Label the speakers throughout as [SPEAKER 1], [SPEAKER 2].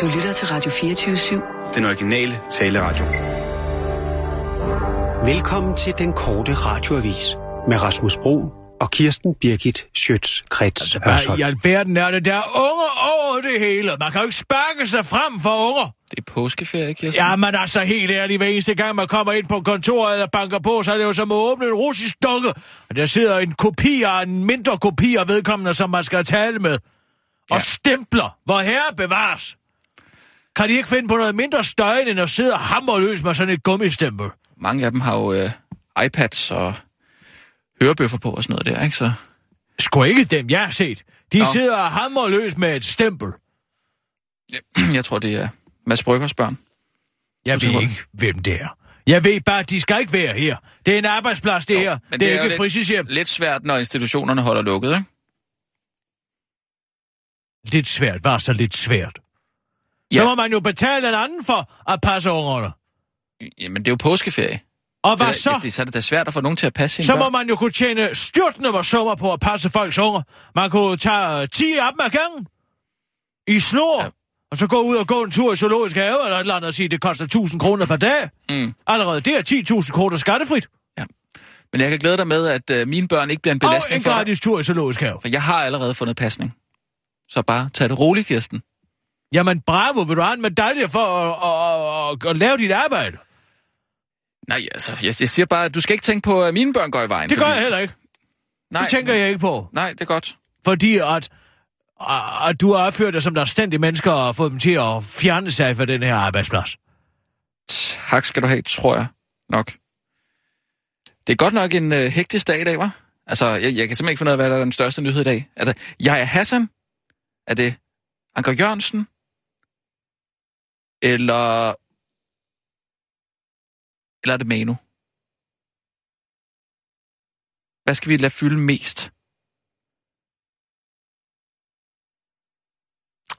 [SPEAKER 1] Du lytter til Radio 24-7.
[SPEAKER 2] Den originale taleradio.
[SPEAKER 3] Velkommen til den korte radioavis med Rasmus Bro og Kirsten Birgit Schøtz-Krets
[SPEAKER 4] Altså, hvad i alverden er det? Der er unger over det hele. Man kan jo ikke sparke sig frem for unger.
[SPEAKER 5] Det er påskeferie, Kirsten.
[SPEAKER 4] Ja, men altså helt ærligt, hver eneste gang man kommer ind på kontoret eller banker på, så er det jo som at åbne en russisk dukke. Og der sidder en kopi af en mindre kopi af vedkommende, som man skal tale med. Og
[SPEAKER 5] Ja.
[SPEAKER 4] stempler, hvor herre bevares. Kan de ikke finde på noget mindre støjende, end at sidde og hamre løs med sådan et gummistempel?
[SPEAKER 5] Mange af dem har jo øh, iPads og hørebøffer på og sådan noget der, ikke? Så
[SPEAKER 4] Sgu ikke dem, jeg har set. De
[SPEAKER 5] Nå.
[SPEAKER 4] sidder og hamrer løs med et stempel.
[SPEAKER 5] jeg tror, det er Mads Bryggers børn.
[SPEAKER 4] Jeg ved ikke, hvem det er. Jeg ved bare, at de skal ikke være her. Det er en arbejdsplads, det her.
[SPEAKER 5] men
[SPEAKER 4] Det er
[SPEAKER 5] jo
[SPEAKER 4] ikke et
[SPEAKER 5] lidt-
[SPEAKER 4] fritidshjem.
[SPEAKER 5] Lidt svært, når institutionerne holder lukket, ikke?
[SPEAKER 4] Lidt svært, var så lidt svært.
[SPEAKER 5] Ja.
[SPEAKER 4] Så må man jo betale en anden for at passe ungerne.
[SPEAKER 5] Jamen, det er jo påskeferie.
[SPEAKER 4] Og hvad
[SPEAKER 5] det,
[SPEAKER 4] så?
[SPEAKER 5] Det, det, så er det da svært at få nogen til at passe sine
[SPEAKER 4] Så må
[SPEAKER 5] børn.
[SPEAKER 4] man jo kunne tjene styrtende hvor summer på at passe folks unger. Man kunne tage 10 af dem ad gangen. I snor.
[SPEAKER 5] Ja.
[SPEAKER 4] Ja. Og så gå ud og gå en tur i zoologisk have, eller et eller andet og sige, at det koster 1000 kroner per dag.
[SPEAKER 5] Mm.
[SPEAKER 4] Allerede det er 10.000 kroner skattefrit.
[SPEAKER 5] Men jeg kan glæde dig med, at øh, mine børn ikke bliver en
[SPEAKER 4] Og
[SPEAKER 5] belastning
[SPEAKER 4] en
[SPEAKER 5] for dig.
[SPEAKER 4] gratis tur i zoologisk have.
[SPEAKER 5] For jeg har allerede fundet pasning. Så bare tag det roligt, Kirsten.
[SPEAKER 4] Jamen bravo, vil du have en medalje for at, at, at, at lave dit arbejde?
[SPEAKER 5] Nej, altså, jeg, jeg siger bare, at du skal ikke tænke på, at mine børn går i vejen.
[SPEAKER 4] Det gør
[SPEAKER 5] fordi-
[SPEAKER 4] jeg heller ikke.
[SPEAKER 5] Nej,
[SPEAKER 4] Det tænker jeg ikke på.
[SPEAKER 5] Nej, det er godt.
[SPEAKER 4] Fordi at, at du har opført dig som der stændige mennesker og fået dem til at fjerne sig fra den her arbejdsplads.
[SPEAKER 5] Tak skal du have, tror jeg nok. Det er godt nok en øh, hektisk dag i dag, var? Altså, jeg, jeg kan simpelthen ikke finde ud af, hvad der er den største nyhed i dag. Altså, jeg er Hassan. Er det Anker Jørgensen? Eller... Eller er det Manu? Hvad skal vi lade fylde mest?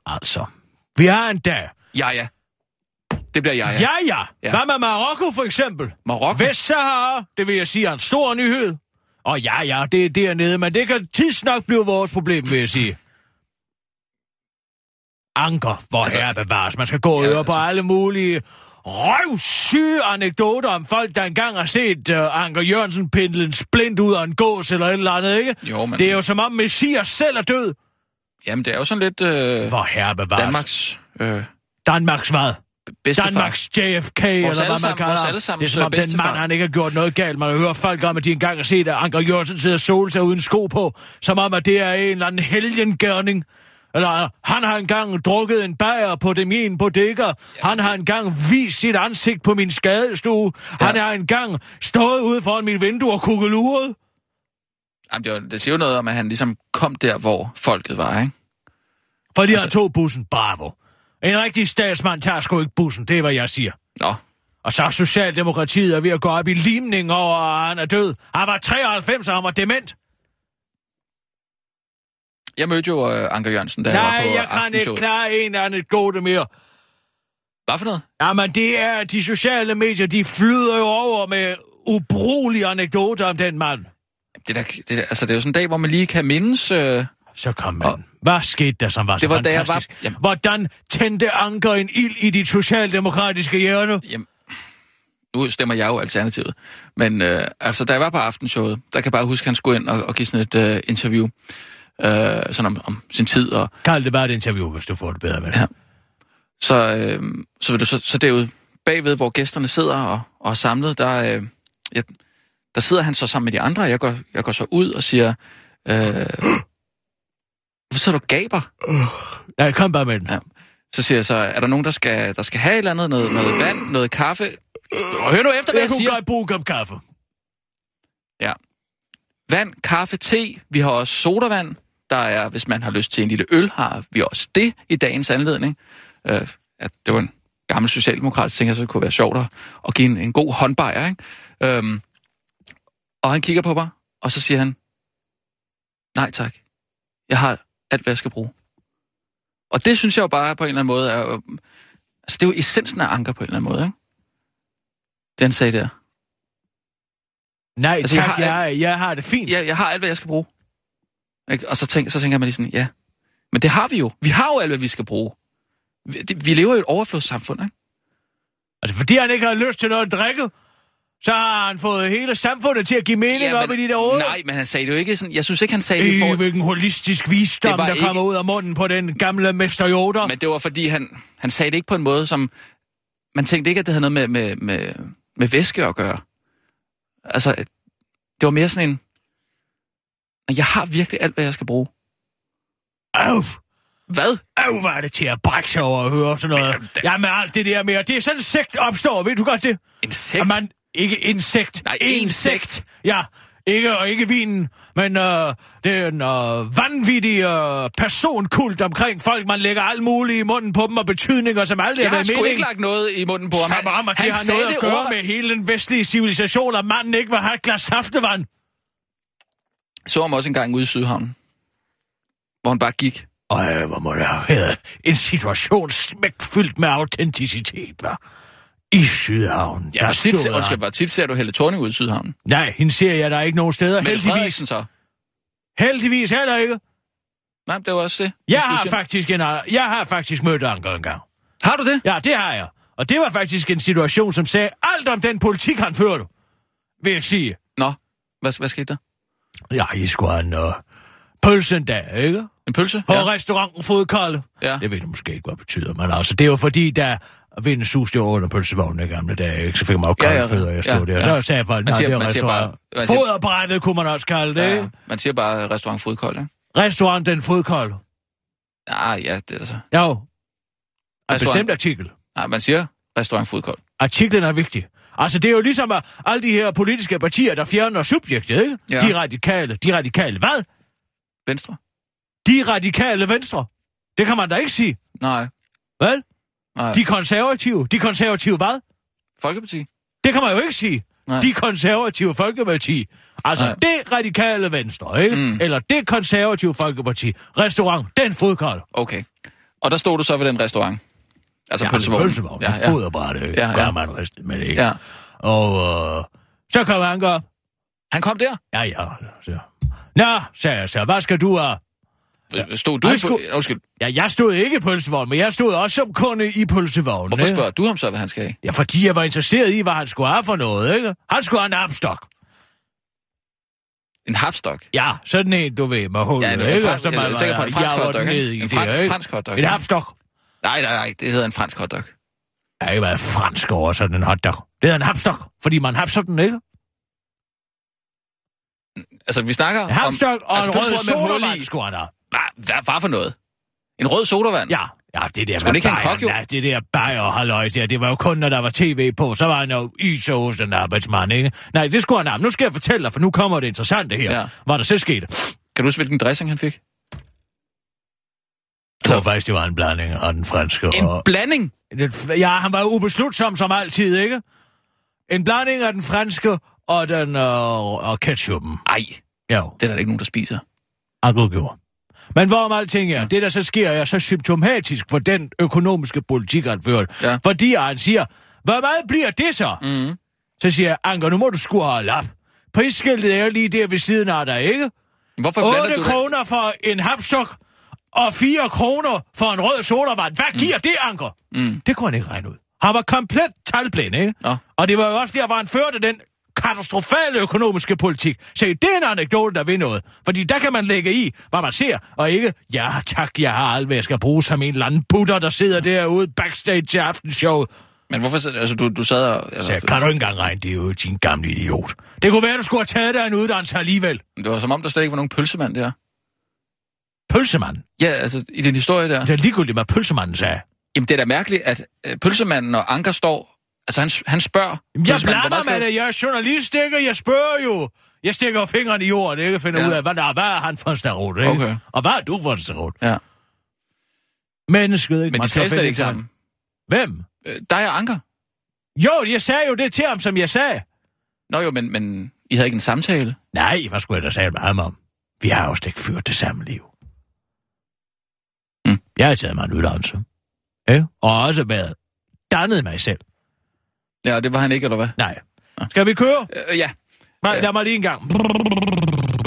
[SPEAKER 4] Altså, vi har en dag.
[SPEAKER 5] Ja, ja. Det bliver jeg,
[SPEAKER 4] Ja,
[SPEAKER 5] ja.
[SPEAKER 4] ja.
[SPEAKER 5] Ja.
[SPEAKER 4] Hvad med Marokko for eksempel?
[SPEAKER 5] Marokko?
[SPEAKER 4] Vestsahara, det vil jeg sige er en stor nyhed. Og ja, ja, det er dernede, men det kan tidsnok blive vores problem, vil jeg sige. Anker, hvor
[SPEAKER 5] Altså-
[SPEAKER 4] herre bevares. Man skal gå og på
[SPEAKER 5] altså-
[SPEAKER 4] alle mulige røvsyge anekdoter om folk, der engang har set uh, Anker Jørgensen pendle en splint ud af en gås eller et eller andet, ikke?
[SPEAKER 5] Jo, men...
[SPEAKER 4] Det er jo som om Messias selv er død.
[SPEAKER 5] Jamen, det er jo sådan lidt øh,
[SPEAKER 4] Hvor herre bevares.
[SPEAKER 5] Danmarks øh,
[SPEAKER 4] Danmarks hvad?
[SPEAKER 5] bedstefar.
[SPEAKER 4] Danmarks JFK, eller hvad man kalder
[SPEAKER 5] vores
[SPEAKER 4] Det er som om den mand, han ikke har gjort noget galt. Man hørt folk om, at de engang har set, at Anker Jørgensen sidder og sole sig uden sko på. Som om, at det er en eller anden helgengørning. Eller han har engang drukket en bajer på det min bodega. Han har engang vist sit ansigt på min skadestue. Ja. Han har engang stået ude foran mit vindue og kukkeluret.
[SPEAKER 5] Jamen, det, var, det siger jo noget om, at han ligesom kom der, hvor folket var, ikke?
[SPEAKER 4] Fordi
[SPEAKER 5] Altså-
[SPEAKER 4] han tog bussen. Bravo. En rigtig statsmand tager sgu ikke bussen. Det er, hvad jeg siger.
[SPEAKER 5] Nå,
[SPEAKER 4] Og så er Socialdemokratiet er ved at gå op i limning over, at han er død. Han var 93, og han var dement.
[SPEAKER 5] Jeg mødte jo øh, Anker Jørgensen, da jeg
[SPEAKER 4] Nej,
[SPEAKER 5] var på
[SPEAKER 4] jeg kan ikke klare en anekdote mere.
[SPEAKER 5] Hvad for noget?
[SPEAKER 4] Jamen, det er, de sociale medier, de flyder jo over med ubrugelige anekdoter om den mand.
[SPEAKER 5] Det, der, det, der, altså, det er jo sådan en dag, hvor man lige kan mindes... Øh,
[SPEAKER 4] Så kom man.
[SPEAKER 5] Og-
[SPEAKER 4] Hvad skete der, som var så
[SPEAKER 5] Det var, jeg var-
[SPEAKER 4] fantastisk?
[SPEAKER 5] Jamen-
[SPEAKER 4] Hvordan tændte Anker en ild i dit socialdemokratiske hjerne?
[SPEAKER 5] jamen, nu stemmer jeg jo alternativet. Men øh, altså, da jeg var på aftenshowet, der kan jeg bare huske, at han skulle ind og, og give sådan et øh, interview. Øh, sådan om, om sin tid og
[SPEAKER 4] Kald det bare et interview, hvis du får det bedre med det.
[SPEAKER 5] Ja. Så, øh, så, vil du, så, så derude bagved, hvor gæsterne sidder og, og er samlet, der, øh, ja, der sidder han så sammen med de andre, og jeg går, jeg går så ud og siger, øh, hvorfor så du gaber?
[SPEAKER 4] Nej, kom bare med den.
[SPEAKER 5] Ja. Så siger jeg så, er der nogen, der skal, der skal have et eller andet, noget, noget vand, noget kaffe? Og hør nu efter, hvad
[SPEAKER 4] Jeg
[SPEAKER 5] jeg
[SPEAKER 4] kunne
[SPEAKER 5] siger.
[SPEAKER 4] godt bruge en kop kaffe.
[SPEAKER 5] Ja. Vand, kaffe, te. Vi har også sodavand. Der er, hvis man har lyst til en lille øl, har vi også det i dagens anledning. Øh, at det var en gammel socialdemokrat, tænker jeg, så det kunne være sjovt at, at give en, en god håndbajer. Ikke? Øhm, og han kigger på mig, og så siger han, nej tak, jeg har alt, hvad jeg skal bruge. Og det synes jeg jo bare på en eller anden måde er... jo- Altså, det er jo essensen af anker på en eller anden måde, ikke? Det han sagde der.
[SPEAKER 4] Nej,
[SPEAKER 5] Altså,
[SPEAKER 4] tak, jeg,
[SPEAKER 5] har-
[SPEAKER 4] jeg, jeg har det fint.
[SPEAKER 5] jeg, jeg har alt, hvad jeg skal bruge. Ikke? Og så, tænk, så tænker man lige sådan, ja, men det har vi jo. Vi har jo alt, hvad vi skal bruge. Vi, det, vi lever i et overflodssamfund, ikke?
[SPEAKER 4] Altså, fordi han ikke har lyst til noget at drikke, så har han fået hele samfundet til at give mening ja, op i de der hoveder.
[SPEAKER 5] Nej, men han sagde det jo ikke sådan... Jeg synes ikke, han sagde det
[SPEAKER 4] I
[SPEAKER 5] for...
[SPEAKER 4] hvilken holistisk visdom, der
[SPEAKER 5] ikke-
[SPEAKER 4] kommer ud af munden på den gamle mester Yoda.
[SPEAKER 5] Men det var, fordi han, han sagde det ikke på en måde, som... Man tænkte ikke, at det havde noget med, med, med, med væske at gøre. Altså, det var mere sådan en... Jeg har virkelig alt, hvad jeg skal bruge.
[SPEAKER 4] Au,
[SPEAKER 5] Hvad?
[SPEAKER 4] au, hvor er det til at brække sig over at høre sådan noget.
[SPEAKER 5] Men, da-
[SPEAKER 4] Jamen, alt det der med, og det er sådan en sekt opstår, ved du godt det?
[SPEAKER 5] Insekt?
[SPEAKER 4] At man, ikke insekt.
[SPEAKER 5] Nej,
[SPEAKER 4] insekt. Ja, ikke, og ikke vinen, men øh, det er en øh, vanvittig øh, personkult omkring folk. Man lægger alt muligt i munden på dem, og betydninger, som aldrig
[SPEAKER 5] Jeg
[SPEAKER 4] har
[SPEAKER 5] har
[SPEAKER 4] været
[SPEAKER 5] sgu
[SPEAKER 4] mening.
[SPEAKER 5] ikke lagt noget i munden på ham.
[SPEAKER 4] Som om, at det
[SPEAKER 5] han
[SPEAKER 4] har
[SPEAKER 5] sagde
[SPEAKER 4] noget at
[SPEAKER 5] det
[SPEAKER 4] gøre
[SPEAKER 5] ord-
[SPEAKER 4] med hele den vestlige civilisation, at manden ikke vil have et glas saftevand.
[SPEAKER 5] Så ham også engang ude i Sydhavn. Hvor han bare gik.
[SPEAKER 4] Øj, hvor må det have været en situation smækfyldt med autenticitet, hva'? I Sydhavn.
[SPEAKER 5] Ja,
[SPEAKER 4] der
[SPEAKER 5] tit,
[SPEAKER 4] stod
[SPEAKER 5] undskyld, bare tit ser du Helle Thorning ude i Sydhavn.
[SPEAKER 4] Nej, hende ser jeg der ikke nogen steder.
[SPEAKER 5] Men
[SPEAKER 4] Heldigvis.
[SPEAKER 5] Så?
[SPEAKER 4] Heldigvis heller ikke.
[SPEAKER 5] Nej, det var også det.
[SPEAKER 4] Jeg har, faktisk en, jeg har faktisk mødt Anker engang.
[SPEAKER 5] Har du det?
[SPEAKER 4] Ja, det har jeg. Og det var faktisk en situation, som sagde alt om den politik, han førte. Vil jeg sige.
[SPEAKER 5] Nå, hvad, hvad skete der?
[SPEAKER 4] Ja, I skulle have en uh, pølse en dag, ikke?
[SPEAKER 5] En pølse?
[SPEAKER 4] På
[SPEAKER 5] ja.
[SPEAKER 4] restauranten Fodkolde.
[SPEAKER 5] Ja.
[SPEAKER 4] Det ved du måske ikke, hvad det betyder, men altså, det er jo fordi, der vinden sus det under pølsevognen i gamle dage, ikke? Så fik man
[SPEAKER 5] Ja,
[SPEAKER 4] kolde
[SPEAKER 5] ja,
[SPEAKER 4] ja, fødder, jeg stod
[SPEAKER 5] ja,
[SPEAKER 4] der.
[SPEAKER 5] ja.
[SPEAKER 4] Så sagde folk, nej,
[SPEAKER 5] siger-
[SPEAKER 4] det er restaurant.
[SPEAKER 5] bare- siger-
[SPEAKER 4] Foderbrættet kunne man også kalde det,
[SPEAKER 5] Ja,
[SPEAKER 4] ikke?
[SPEAKER 5] man siger bare restaurant fodkold, ikke?
[SPEAKER 4] Restaurant den Fodkolde.
[SPEAKER 5] Ah, ja, det er altså...
[SPEAKER 4] Jo. En bestemt artikel.
[SPEAKER 5] Nej, man siger restaurant fodkold.
[SPEAKER 4] Artiklen er vigtig. Altså, det er jo ligesom at alle de her politiske partier, der fjerner subjektet, ikke?
[SPEAKER 5] Ja.
[SPEAKER 4] De radikale. De radikale hvad?
[SPEAKER 5] Venstre?
[SPEAKER 4] De radikale venstre. Det kan man da ikke sige.
[SPEAKER 5] Nej.
[SPEAKER 4] Vel?
[SPEAKER 5] Nej.
[SPEAKER 4] De konservative. De konservative hvad?
[SPEAKER 5] Folkeparti?
[SPEAKER 4] Det kan man jo ikke sige.
[SPEAKER 5] Nej.
[SPEAKER 4] De konservative folkeparti. Altså,
[SPEAKER 5] Nej.
[SPEAKER 4] Det radikale venstre, ikke?
[SPEAKER 5] Mm.
[SPEAKER 4] Eller det konservative folkeparti. Restaurant, den fodkold.
[SPEAKER 5] Okay. Og der stod du så ved den restaurant? Altså ja, pølsevognen?
[SPEAKER 4] Pølsevogn.
[SPEAKER 5] Ja,
[SPEAKER 4] Ja,
[SPEAKER 5] ja.
[SPEAKER 4] ja.
[SPEAKER 5] Ja.
[SPEAKER 4] Gør man ristet med det, ikke?
[SPEAKER 5] ja.
[SPEAKER 4] Og øh, så kom han op.
[SPEAKER 5] Han kom der?
[SPEAKER 4] Ja, ja. Så. Nå, sagde jeg så. Hvad skal du have?
[SPEAKER 5] Ja. Stod du
[SPEAKER 4] Han
[SPEAKER 5] i...
[SPEAKER 4] skulle-
[SPEAKER 5] Undskyld.
[SPEAKER 4] Ja, jeg stod ikke i pølsevognen, men jeg stod også som kunde i pølsevognen.
[SPEAKER 5] Hvorfor spørger du ham så, hvad han skal have?
[SPEAKER 4] Ja, fordi jeg var interesseret i, hvad han skulle have for noget, ikke? Han skulle have en apstok.
[SPEAKER 5] En hapstok?
[SPEAKER 4] Ja, sådan en, du ved, med hullet,
[SPEAKER 5] Ja, en, en,
[SPEAKER 4] ikke? Som
[SPEAKER 5] jeg, tænker på en fransk hotdog, ikke? En
[SPEAKER 4] det,
[SPEAKER 5] fransk, hotdog.
[SPEAKER 4] En hapstok.
[SPEAKER 5] Nej, nej, nej, det hedder en fransk hotdog.
[SPEAKER 4] Jeg har ikke været fransk over sådan en hotdog. Det hedder en hapstok, fordi man hapser den, ikke?
[SPEAKER 5] Altså, vi snakker
[SPEAKER 4] En hapstok og
[SPEAKER 5] altså,
[SPEAKER 4] en rød sodavand
[SPEAKER 5] i.
[SPEAKER 4] skulle han have.
[SPEAKER 5] Hvad, hvad, hvad for noget? En rød sodavand?
[SPEAKER 4] Ja, ja, det der
[SPEAKER 5] Skulle ikke have en
[SPEAKER 4] bajer, ja, det der bajer halløj der, det var jo kun, når der var tv på, så var han jo isås, den arbejdsmand, ikke? Nej, det skulle han have. Nu skal jeg fortælle dig, for nu kommer det interessante her,
[SPEAKER 5] Ja.
[SPEAKER 4] hvad der selv skete.
[SPEAKER 5] Kan du huske, hvilken dressing han fik?
[SPEAKER 4] Tror faktisk, det var en blanding af den franske
[SPEAKER 5] En
[SPEAKER 4] og...
[SPEAKER 5] blanding?
[SPEAKER 4] Den, ja, han var ubeslutsom som altid, ikke? En blanding af den franske og den øh, og ketchupen.
[SPEAKER 5] Ej,
[SPEAKER 4] Jo,
[SPEAKER 5] det er der ikke nogen, der spiser.
[SPEAKER 4] Ankel gjorde. Men hvorom alting er, det der så sker, er så symptomatisk for den økonomiske politik, han førte.
[SPEAKER 5] Ja.
[SPEAKER 4] Fordi han siger, hvor meget bliver det så?
[SPEAKER 5] Mm.
[SPEAKER 4] Så siger jeg, Anker, nu må du sgu holde op. Prisskiltet er jo lige der ved siden af dig, ikke?
[SPEAKER 5] Hvorfor blander
[SPEAKER 4] 8
[SPEAKER 5] du det?
[SPEAKER 4] kroner for en hapstok og 4 kroner for en rød sodavand. Hvad giver det, Anker?
[SPEAKER 5] Mm.
[SPEAKER 4] Det kunne han ikke regne ud. Han var komplet talblind, ikke?
[SPEAKER 5] Nå.
[SPEAKER 4] Og det var jo også der, hvor han førte den katastrofale økonomiske politik. Så det er en anekdote, der ved noget. Fordi der kan man lægge i, hvad man ser, og ikke, ja tak, jeg har alt, hvad jeg skal bruge som en eller anden putter, der sidder derude backstage til aftenshowet.
[SPEAKER 5] Men hvorfor... så- Altså, du, du sad og...
[SPEAKER 4] Så
[SPEAKER 5] Altså,
[SPEAKER 4] jeg kan du ikke engang regne det ud, din gamle idiot. Det kunne være, du skulle have taget dig en uddannelse alligevel.
[SPEAKER 5] det var som om, der slet ikke var nogen pølsemand der.
[SPEAKER 4] Pølsemand.
[SPEAKER 5] Ja, altså, i den historie der.
[SPEAKER 4] Det er ligegyldigt, hvad pølsemanden sagde.
[SPEAKER 5] Jamen, det er da mærkeligt, at øh, pølsemanden og Anker står... Altså, han, han spørger...
[SPEAKER 4] Jamen, Jeg blander
[SPEAKER 5] skal
[SPEAKER 4] med det. Jeg er journalist, ikke? Jeg spørger jo. Jeg stikker fingrene i jorden, ikke? Finder
[SPEAKER 5] Ja.
[SPEAKER 4] ud af, hvad, der, hvad er han for en starot, ikke?
[SPEAKER 5] Okay.
[SPEAKER 4] Og hvad er du for en starot?
[SPEAKER 5] Ja,
[SPEAKER 4] Mennesket, ikke?
[SPEAKER 5] men de
[SPEAKER 4] Man skal
[SPEAKER 5] taler slet ikke sammen.
[SPEAKER 4] Hvem?
[SPEAKER 5] Øh, dig og Anker?
[SPEAKER 4] Jo, jeg sagde jo det til ham, som jeg sagde.
[SPEAKER 5] Nå jo, men, men I havde ikke en samtale?
[SPEAKER 4] Nej, hvad skulle jeg da sige med ham om? Vi har jo slet ikke ført det samme liv. Jeg har taget mig en uddannelse. Ja? Og også været dannet mig selv.
[SPEAKER 5] Ja, det var han ikke, eller hvad?
[SPEAKER 4] Nej. Skal vi køre?
[SPEAKER 5] Øh, ja.
[SPEAKER 4] Nej,
[SPEAKER 5] Ja.
[SPEAKER 4] lad mig lige en gang.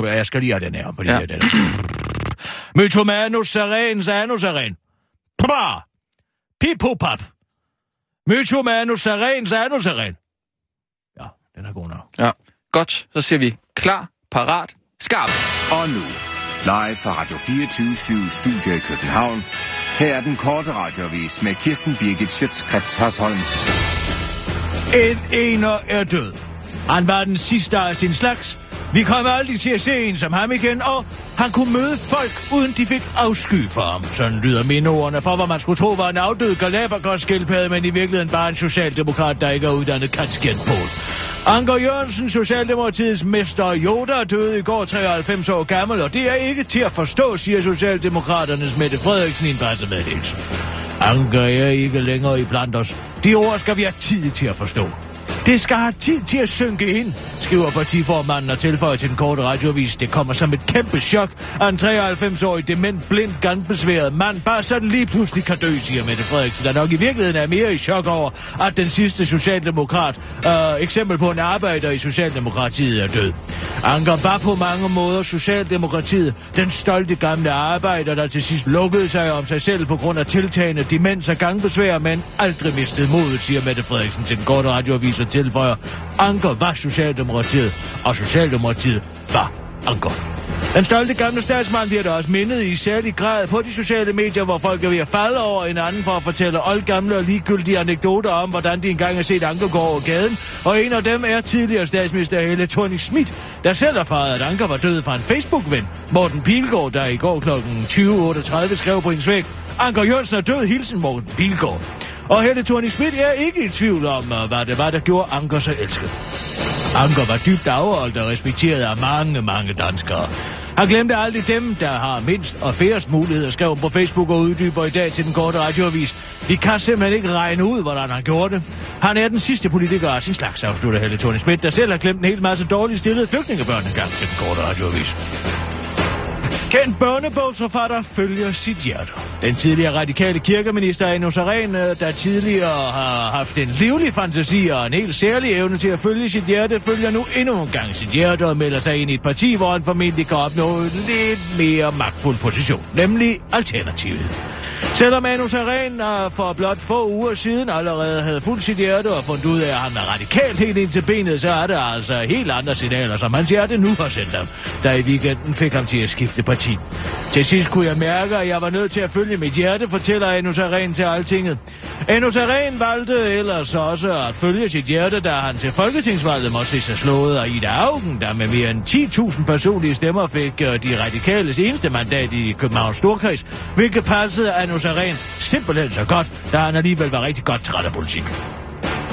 [SPEAKER 4] Jeg skal lige have den her. Fordi
[SPEAKER 5] Ja.
[SPEAKER 4] ja. den her. Mytomanus serens anus seren. Bra! Pipopap. Myto med anus seren, så anus seren. Ja, den er god nok.
[SPEAKER 5] Ja. Godt, så siger vi klar, parat, skarp.
[SPEAKER 2] Og nu, live fra Radio 24 Studio i København. Her er den korte radiovis med Kirsten Birgit Schøtzgrads Hasholm.
[SPEAKER 4] En ener er død. Han var den sidste af sin slags. Vi kommer aldrig til at se en som ham igen, og han kunne møde folk, uden de fik afsky for ham. Sådan lyder mindeordene for, hvad man skulle tro var en afdød galapagos men i virkeligheden bare en socialdemokrat, der ikke er uddannet katskjentpol. Anker Jørgensen, Socialdemokratiets mester Yoda, døde i går 93 år gammel, og det er ikke til at forstå, siger Socialdemokraternes Mette Frederiksen i en pressemeddelelse. Anker er ikke længere i blandt os. De ord skal vi have tid til at forstå. Det skal have tid til at synke ind, skriver partiformanden og tilføjer til den korte radiovis. Det kommer som et kæmpe chok, at en 93-årig dement, blind, gandbesværet mand bare sådan lige pludselig kan dø, siger Mette Frederiksen, der nok i virkeligheden er mere i chok over, at den sidste socialdemokrat, øh, eksempel på en arbejder i Socialdemokratiet, er død. Anker var på mange måder Socialdemokratiet, den stolte gamle arbejder, der til sidst lukkede sig om sig selv på grund af tiltagende demens og gangbesvær, men aldrig mistede modet, siger Mette Frederiksen til den korte radioavis og tilføjer, Anker var Socialdemokratiet, og Socialdemokratiet var Anker. Den stolte gamle statsmand bliver der også mindet i særlig grad på de sociale medier, hvor folk er ved at falde over en anden for at fortælle oldgamle og ligegyldige anekdoter om, hvordan de engang har set Anker gå over gaden. Og en af dem er tidligere statsminister Helle Thorning Schmidt, der selv erfarede, at Anker var død fra en Facebook-ven. Morten Pilgaard, der i går kl. 20.38 skrev på en svæg, Anker Jørgensen er død, hilsen Morten Pilgaard. Og Helle thorning Schmidt er ikke i tvivl om, øh, hvad det var, der gjorde Anker så elsket. Anker var dybt afholdt og respekteret af mange, mange danskere. Han glemte aldrig dem, der har mindst og færrest muligheder, skrev på Facebook og uddyber i dag til den korte radioavis. De kan simpelthen ikke regne ud, hvordan han gjorde det. Han er den sidste politiker af sin slags, afslutter Helle thorning Schmidt, der selv har glemt en hel masse dårligt stillede flygtningebørn engang til den korte radioavis. Kendt børnebogsforfatter følger sit hjerte. Den tidligere radikale kirkeminister Eno Saren, øh, der tidligere har haft en livlig fantasi og en helt særlig evne til at følge sit hjerte, følger nu endnu en gang sit hjerte og melder sig ind i et parti, hvor han formentlig kan opnå en lidt mere magtfuld position, nemlig Alternativet. Selvom Manus Saren øh, for blot få uger siden allerede havde fuldt sit hjerte og fundet ud af, at han er radikalt helt ind til benet, så er det altså helt andre signaler, som hans hjerte nu har sendt ham, der i weekenden fik ham til at skifte parti. Til sidst kunne jeg mærke, at jeg var nødt til at følge mit hjerte, fortæller Anus Saren til altinget. Anus Saren valgte ellers også at følge sit hjerte, da han til folketingsvalget måtte se sig slået af Ida Augen, der med mere end 10.000 personlige stemmer fik øh, de radikales eneste mandat i Københavns Storkreds, hvilket passede Anu simpelthen så godt, da han alligevel var rigtig godt træt af politik.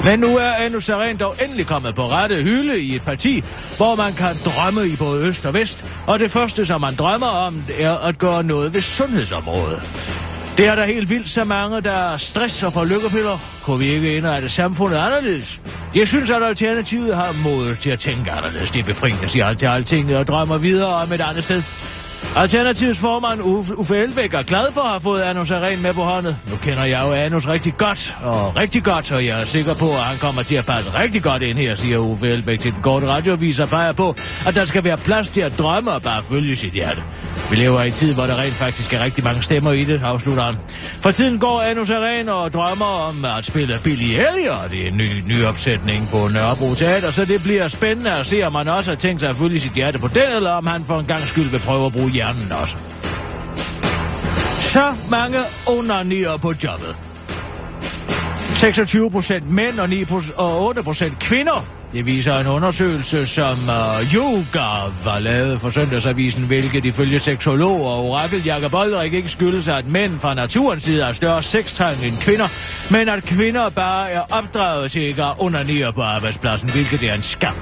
[SPEAKER 4] Men nu er Anu Saren dog endelig kommet på rette hylde i et parti, hvor man kan drømme i både øst og vest, og det første, som man drømmer om, er at gøre noget ved sundhedsområdet. Det er der helt vildt så mange, der stresser for lykkepiller. Kunne vi ikke indrette samfundet anderledes? Jeg synes, at Alternativet har mod til at tænke anderledes. Det er befriende, siger alt til alting og drømmer videre om et andet sted. Alternativets formand Uffe Elbæk er glad for at have fået Anus Aren med på håndet. Nu kender jeg jo Anus rigtig godt, og rigtig godt, og jeg er sikker på, at han kommer til at passe rigtig godt ind her, siger Uffe Elbæk til den korte radioavis og peger på, at der skal være plads til at drømme og bare følge sit hjerte. Vi lever i en tid, hvor der rent faktisk er rigtig mange stemmer i det, afslutter han. For tiden går Anus Aren og drømmer om at spille Billy Elliot i en ny, ny opsætning på Nørrebro Teater, så det bliver spændende at se, om han også har tænkt sig at følge sit hjerte på den, eller om han for en gang skyld vil prøve at bruge hjernen også. Så mange onanier på jobbet. 26 procent mænd og, 9 og 8 procent kvinder det viser en undersøgelse, som øh, uh, Yoga var lavet for Søndagsavisen, hvilket ifølge seksolog og orakel Jakob Oldrik ikke skyldes, at mænd fra naturens side er større sextegn end kvinder, men at kvinder bare er opdraget til ikke at undernere på arbejdspladsen, hvilket er en skam.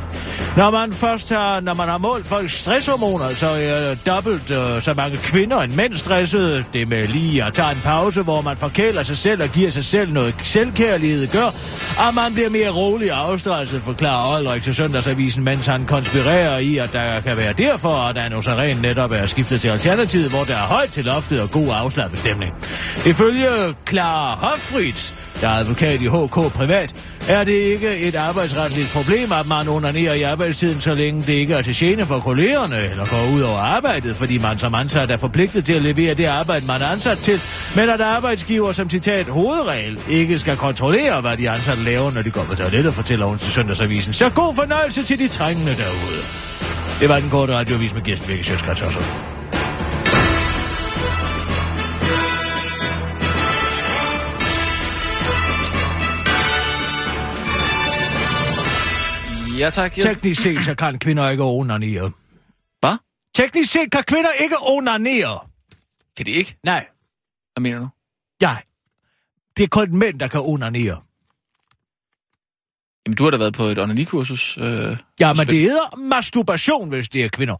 [SPEAKER 4] Når man først har, når man har målt folks stresshormoner, så er dobbelt uh, så mange kvinder end mænd stressede. Det med lige at tage en pause, hvor man forkæler sig selv og giver sig selv noget selvkærlighed, gør, at man bliver mere rolig og afstresset, forklarer forklarer Olrik til søndagsavisen, mens han konspirerer i, at der kan være derfor, at Anno Saren netop er skiftet til Alternativet, hvor der er højt til loftet og god afslappet stemning. Ifølge Clara Hoffritz der er advokat i HK Privat, er det ikke et arbejdsretligt problem, at man onanerer i arbejdstiden, så længe det ikke er til gene for kollegerne eller går ud over arbejdet, fordi man som ansat er forpligtet til at levere det arbejde, man er ansat til, men at arbejdsgiver som citat hovedregel ikke skal kontrollere, hvad de ansatte laver, når de går på toilettet, fortæller hun til Søndagsavisen. Så god fornøjelse til de trængende derude. Det var den korte radiovis med Kirsten Birke Sjøtskrets
[SPEAKER 5] Ja, tak. Jeg...
[SPEAKER 4] Teknisk set, så kan kvinder ikke onanere.
[SPEAKER 5] Hvad?
[SPEAKER 4] Teknisk set kan kvinder ikke onanere.
[SPEAKER 5] Kan de ikke?
[SPEAKER 4] Nej,
[SPEAKER 5] Hvad mener du?
[SPEAKER 4] ja. Det er kun mænd, der kan onanere.
[SPEAKER 5] Jamen, du har da været på et onanikursus. Øh,
[SPEAKER 4] Ja, men det hedder masturbation, hvis det er kvinder.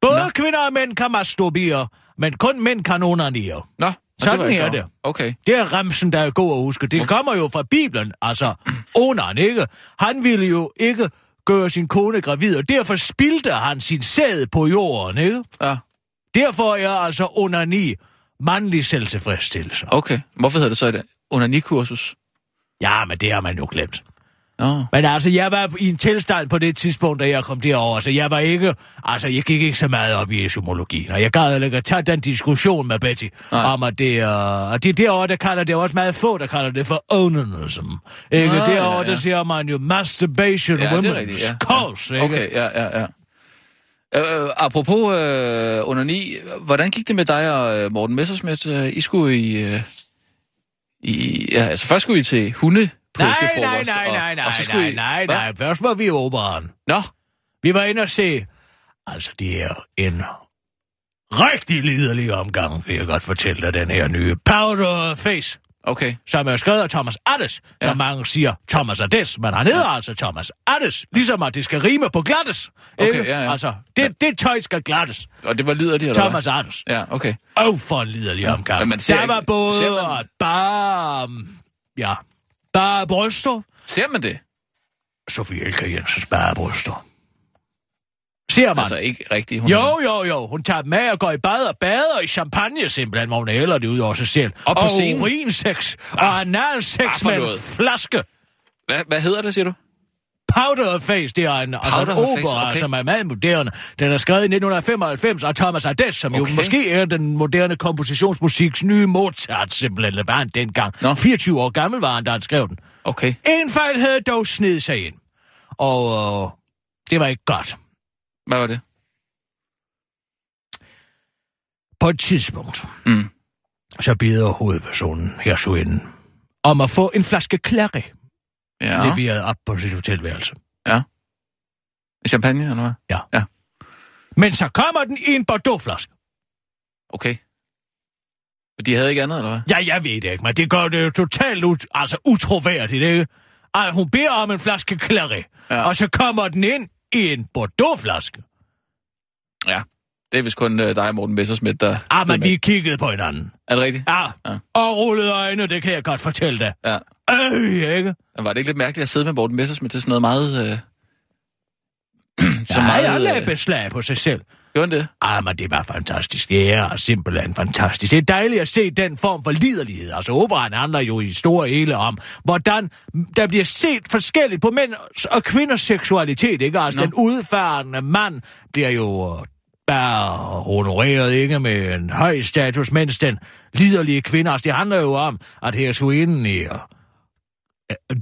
[SPEAKER 4] Både
[SPEAKER 5] Nå.
[SPEAKER 4] Kvinder og mænd kan masturbere, men kun mænd kan onanere.
[SPEAKER 5] Nå,
[SPEAKER 4] Sådan er det.
[SPEAKER 5] Okay.
[SPEAKER 4] Det er remsen, der er god at huske. Det kommer jo fra Bibelen, altså Onan, ikke? Han ville jo ikke gøre sin kone gravid, og derfor spildte han sin sæd på jorden, ikke?
[SPEAKER 5] Ja,
[SPEAKER 4] Derfor er altså onani mandlig selvtilfredsstillelse.
[SPEAKER 5] okay. Hvorfor hedder det så et onanikursus?
[SPEAKER 4] Ja, men det har man jo glemt.
[SPEAKER 5] Nå,
[SPEAKER 4] Men altså, jeg var i en tilstand på det tidspunkt, da jeg kom derover, så jeg var ikke, altså, jeg gik ikke så meget op i esomologien, og jeg gad ikke at tage den diskussion med Betty,
[SPEAKER 5] Nej.
[SPEAKER 4] om at det er, og det derovre, der kalder det også meget få, der kalder det for onanism. Ikke?
[SPEAKER 5] Nå,
[SPEAKER 4] derovre,
[SPEAKER 5] ja, ja.
[SPEAKER 4] der siger man jo masturbation
[SPEAKER 5] ja, det er
[SPEAKER 4] women's
[SPEAKER 5] rigtigt, ja.
[SPEAKER 4] cause,
[SPEAKER 5] ja.
[SPEAKER 4] ikke?
[SPEAKER 5] Okay, ja, ja, ja. Øh, apropos øh, onani, hvordan gik det med dig og øh, Morten Messersmith? Øh, I skulle i... Øh, i ja, altså først skulle I til hunde
[SPEAKER 4] Nej, nej, nej, nej, nej,
[SPEAKER 5] og
[SPEAKER 4] nej, nej,
[SPEAKER 5] Hvad?
[SPEAKER 4] nej, først var vi i operan.
[SPEAKER 5] Nå,
[SPEAKER 4] Vi var inde og se, altså det er en rigtig liderlig omgang, vil jeg godt fortælle dig, den her nye Powder Face.
[SPEAKER 5] okay.
[SPEAKER 4] som er skrevet af Thomas Addes, ja.
[SPEAKER 5] Ja.
[SPEAKER 4] som mange siger Thomas Addes, men han hedder ja. altså Thomas Addes, ligesom at det skal rime på glattes.
[SPEAKER 5] Okay,
[SPEAKER 4] ikke?
[SPEAKER 5] ja, ja.
[SPEAKER 4] Altså, det, det tøj skal glattes.
[SPEAKER 5] Og det var lider de, eller
[SPEAKER 4] Thomas
[SPEAKER 5] hvad?
[SPEAKER 4] Addes.
[SPEAKER 5] Ja, okay.
[SPEAKER 4] Åh, for en liderlig ja. omgang.
[SPEAKER 5] men man ser
[SPEAKER 4] Der
[SPEAKER 5] ikke-
[SPEAKER 4] var både
[SPEAKER 5] ser man-
[SPEAKER 4] bare, um, ja, bare bryster.
[SPEAKER 5] Ser man det?
[SPEAKER 4] Sofie Elker Jensens bare bryster. Ser man?
[SPEAKER 5] Altså ikke rigtigt. Hun
[SPEAKER 4] Jo, jo, jo. Hun tager dem af og går i bad og bader i champagne simpelthen, hvor hun hælder det ud over sig selv.
[SPEAKER 5] Og på
[SPEAKER 4] og urinsex
[SPEAKER 5] Ah,
[SPEAKER 4] og analsex
[SPEAKER 5] for
[SPEAKER 4] med en flaske.
[SPEAKER 5] Hvad, hvad hedder det, siger du?
[SPEAKER 4] Powder Face, det er en, altså en opera,
[SPEAKER 5] okay.
[SPEAKER 4] som er meget moderne. Den er skrevet i 1995 af Thomas Adès, som okay. Jo måske er den moderne kompositionsmusiks nye Mozart, simpelthen, eller var han dengang.
[SPEAKER 5] Nå.
[SPEAKER 4] 24 år gammel var han, da han skrev den.
[SPEAKER 5] Okay.
[SPEAKER 4] En fejl havde dog sned sig ind. Og øh, det var ikke godt.
[SPEAKER 5] Hvad var det?
[SPEAKER 4] På et tidspunkt,
[SPEAKER 5] Mm.
[SPEAKER 4] så beder hovedpersonen, hersuinden, om at få en flaske clary
[SPEAKER 5] Ja.
[SPEAKER 4] leveret op på sit hotelværelse.
[SPEAKER 5] Champagne, eller hvad?
[SPEAKER 4] Men så kommer den i en Bordeaux-flaske.
[SPEAKER 5] Okay. De havde ikke andet, eller hvad?
[SPEAKER 4] Ja, jeg ved det ikke, men det gør det jo totalt ut, altså utroværdigt, ikke? Altså, hun beder om en flaske clary, ja.
[SPEAKER 5] Ja.
[SPEAKER 4] og så kommer den ind i en Bordeaux-flaske.
[SPEAKER 5] Ja. Det er vist kun uh, dig, Morten Messersmith, der...
[SPEAKER 4] Ah, men vi kiggede på hinanden.
[SPEAKER 5] Er det rigtigt?
[SPEAKER 4] Ja,
[SPEAKER 5] Ja.
[SPEAKER 4] og rullede øjne, det kan jeg godt fortælle dig.
[SPEAKER 5] Ja.
[SPEAKER 4] Øh, ikke?
[SPEAKER 5] Var det ikke lidt mærkeligt at sidde med Morten Messersmith til sådan noget meget... Øh...
[SPEAKER 4] Så ja, meget, jeg lagde beslag på sig selv.
[SPEAKER 5] Gjorde det?
[SPEAKER 4] Ah, men det var fantastisk. Det er simpelthen fantastisk. Det er dejligt at se den form for liderlighed. Altså, operaen handler jo i store hele om, hvordan der bliver set forskelligt på mænds og kvinders seksualitet, ikke? Altså,
[SPEAKER 5] Nå.
[SPEAKER 4] den udfarende mand bliver jo øh, bare honoreret, ikke? Med en høj status, mens den liderlige kvinde, altså, det handler jo om, at hersuinden i uh,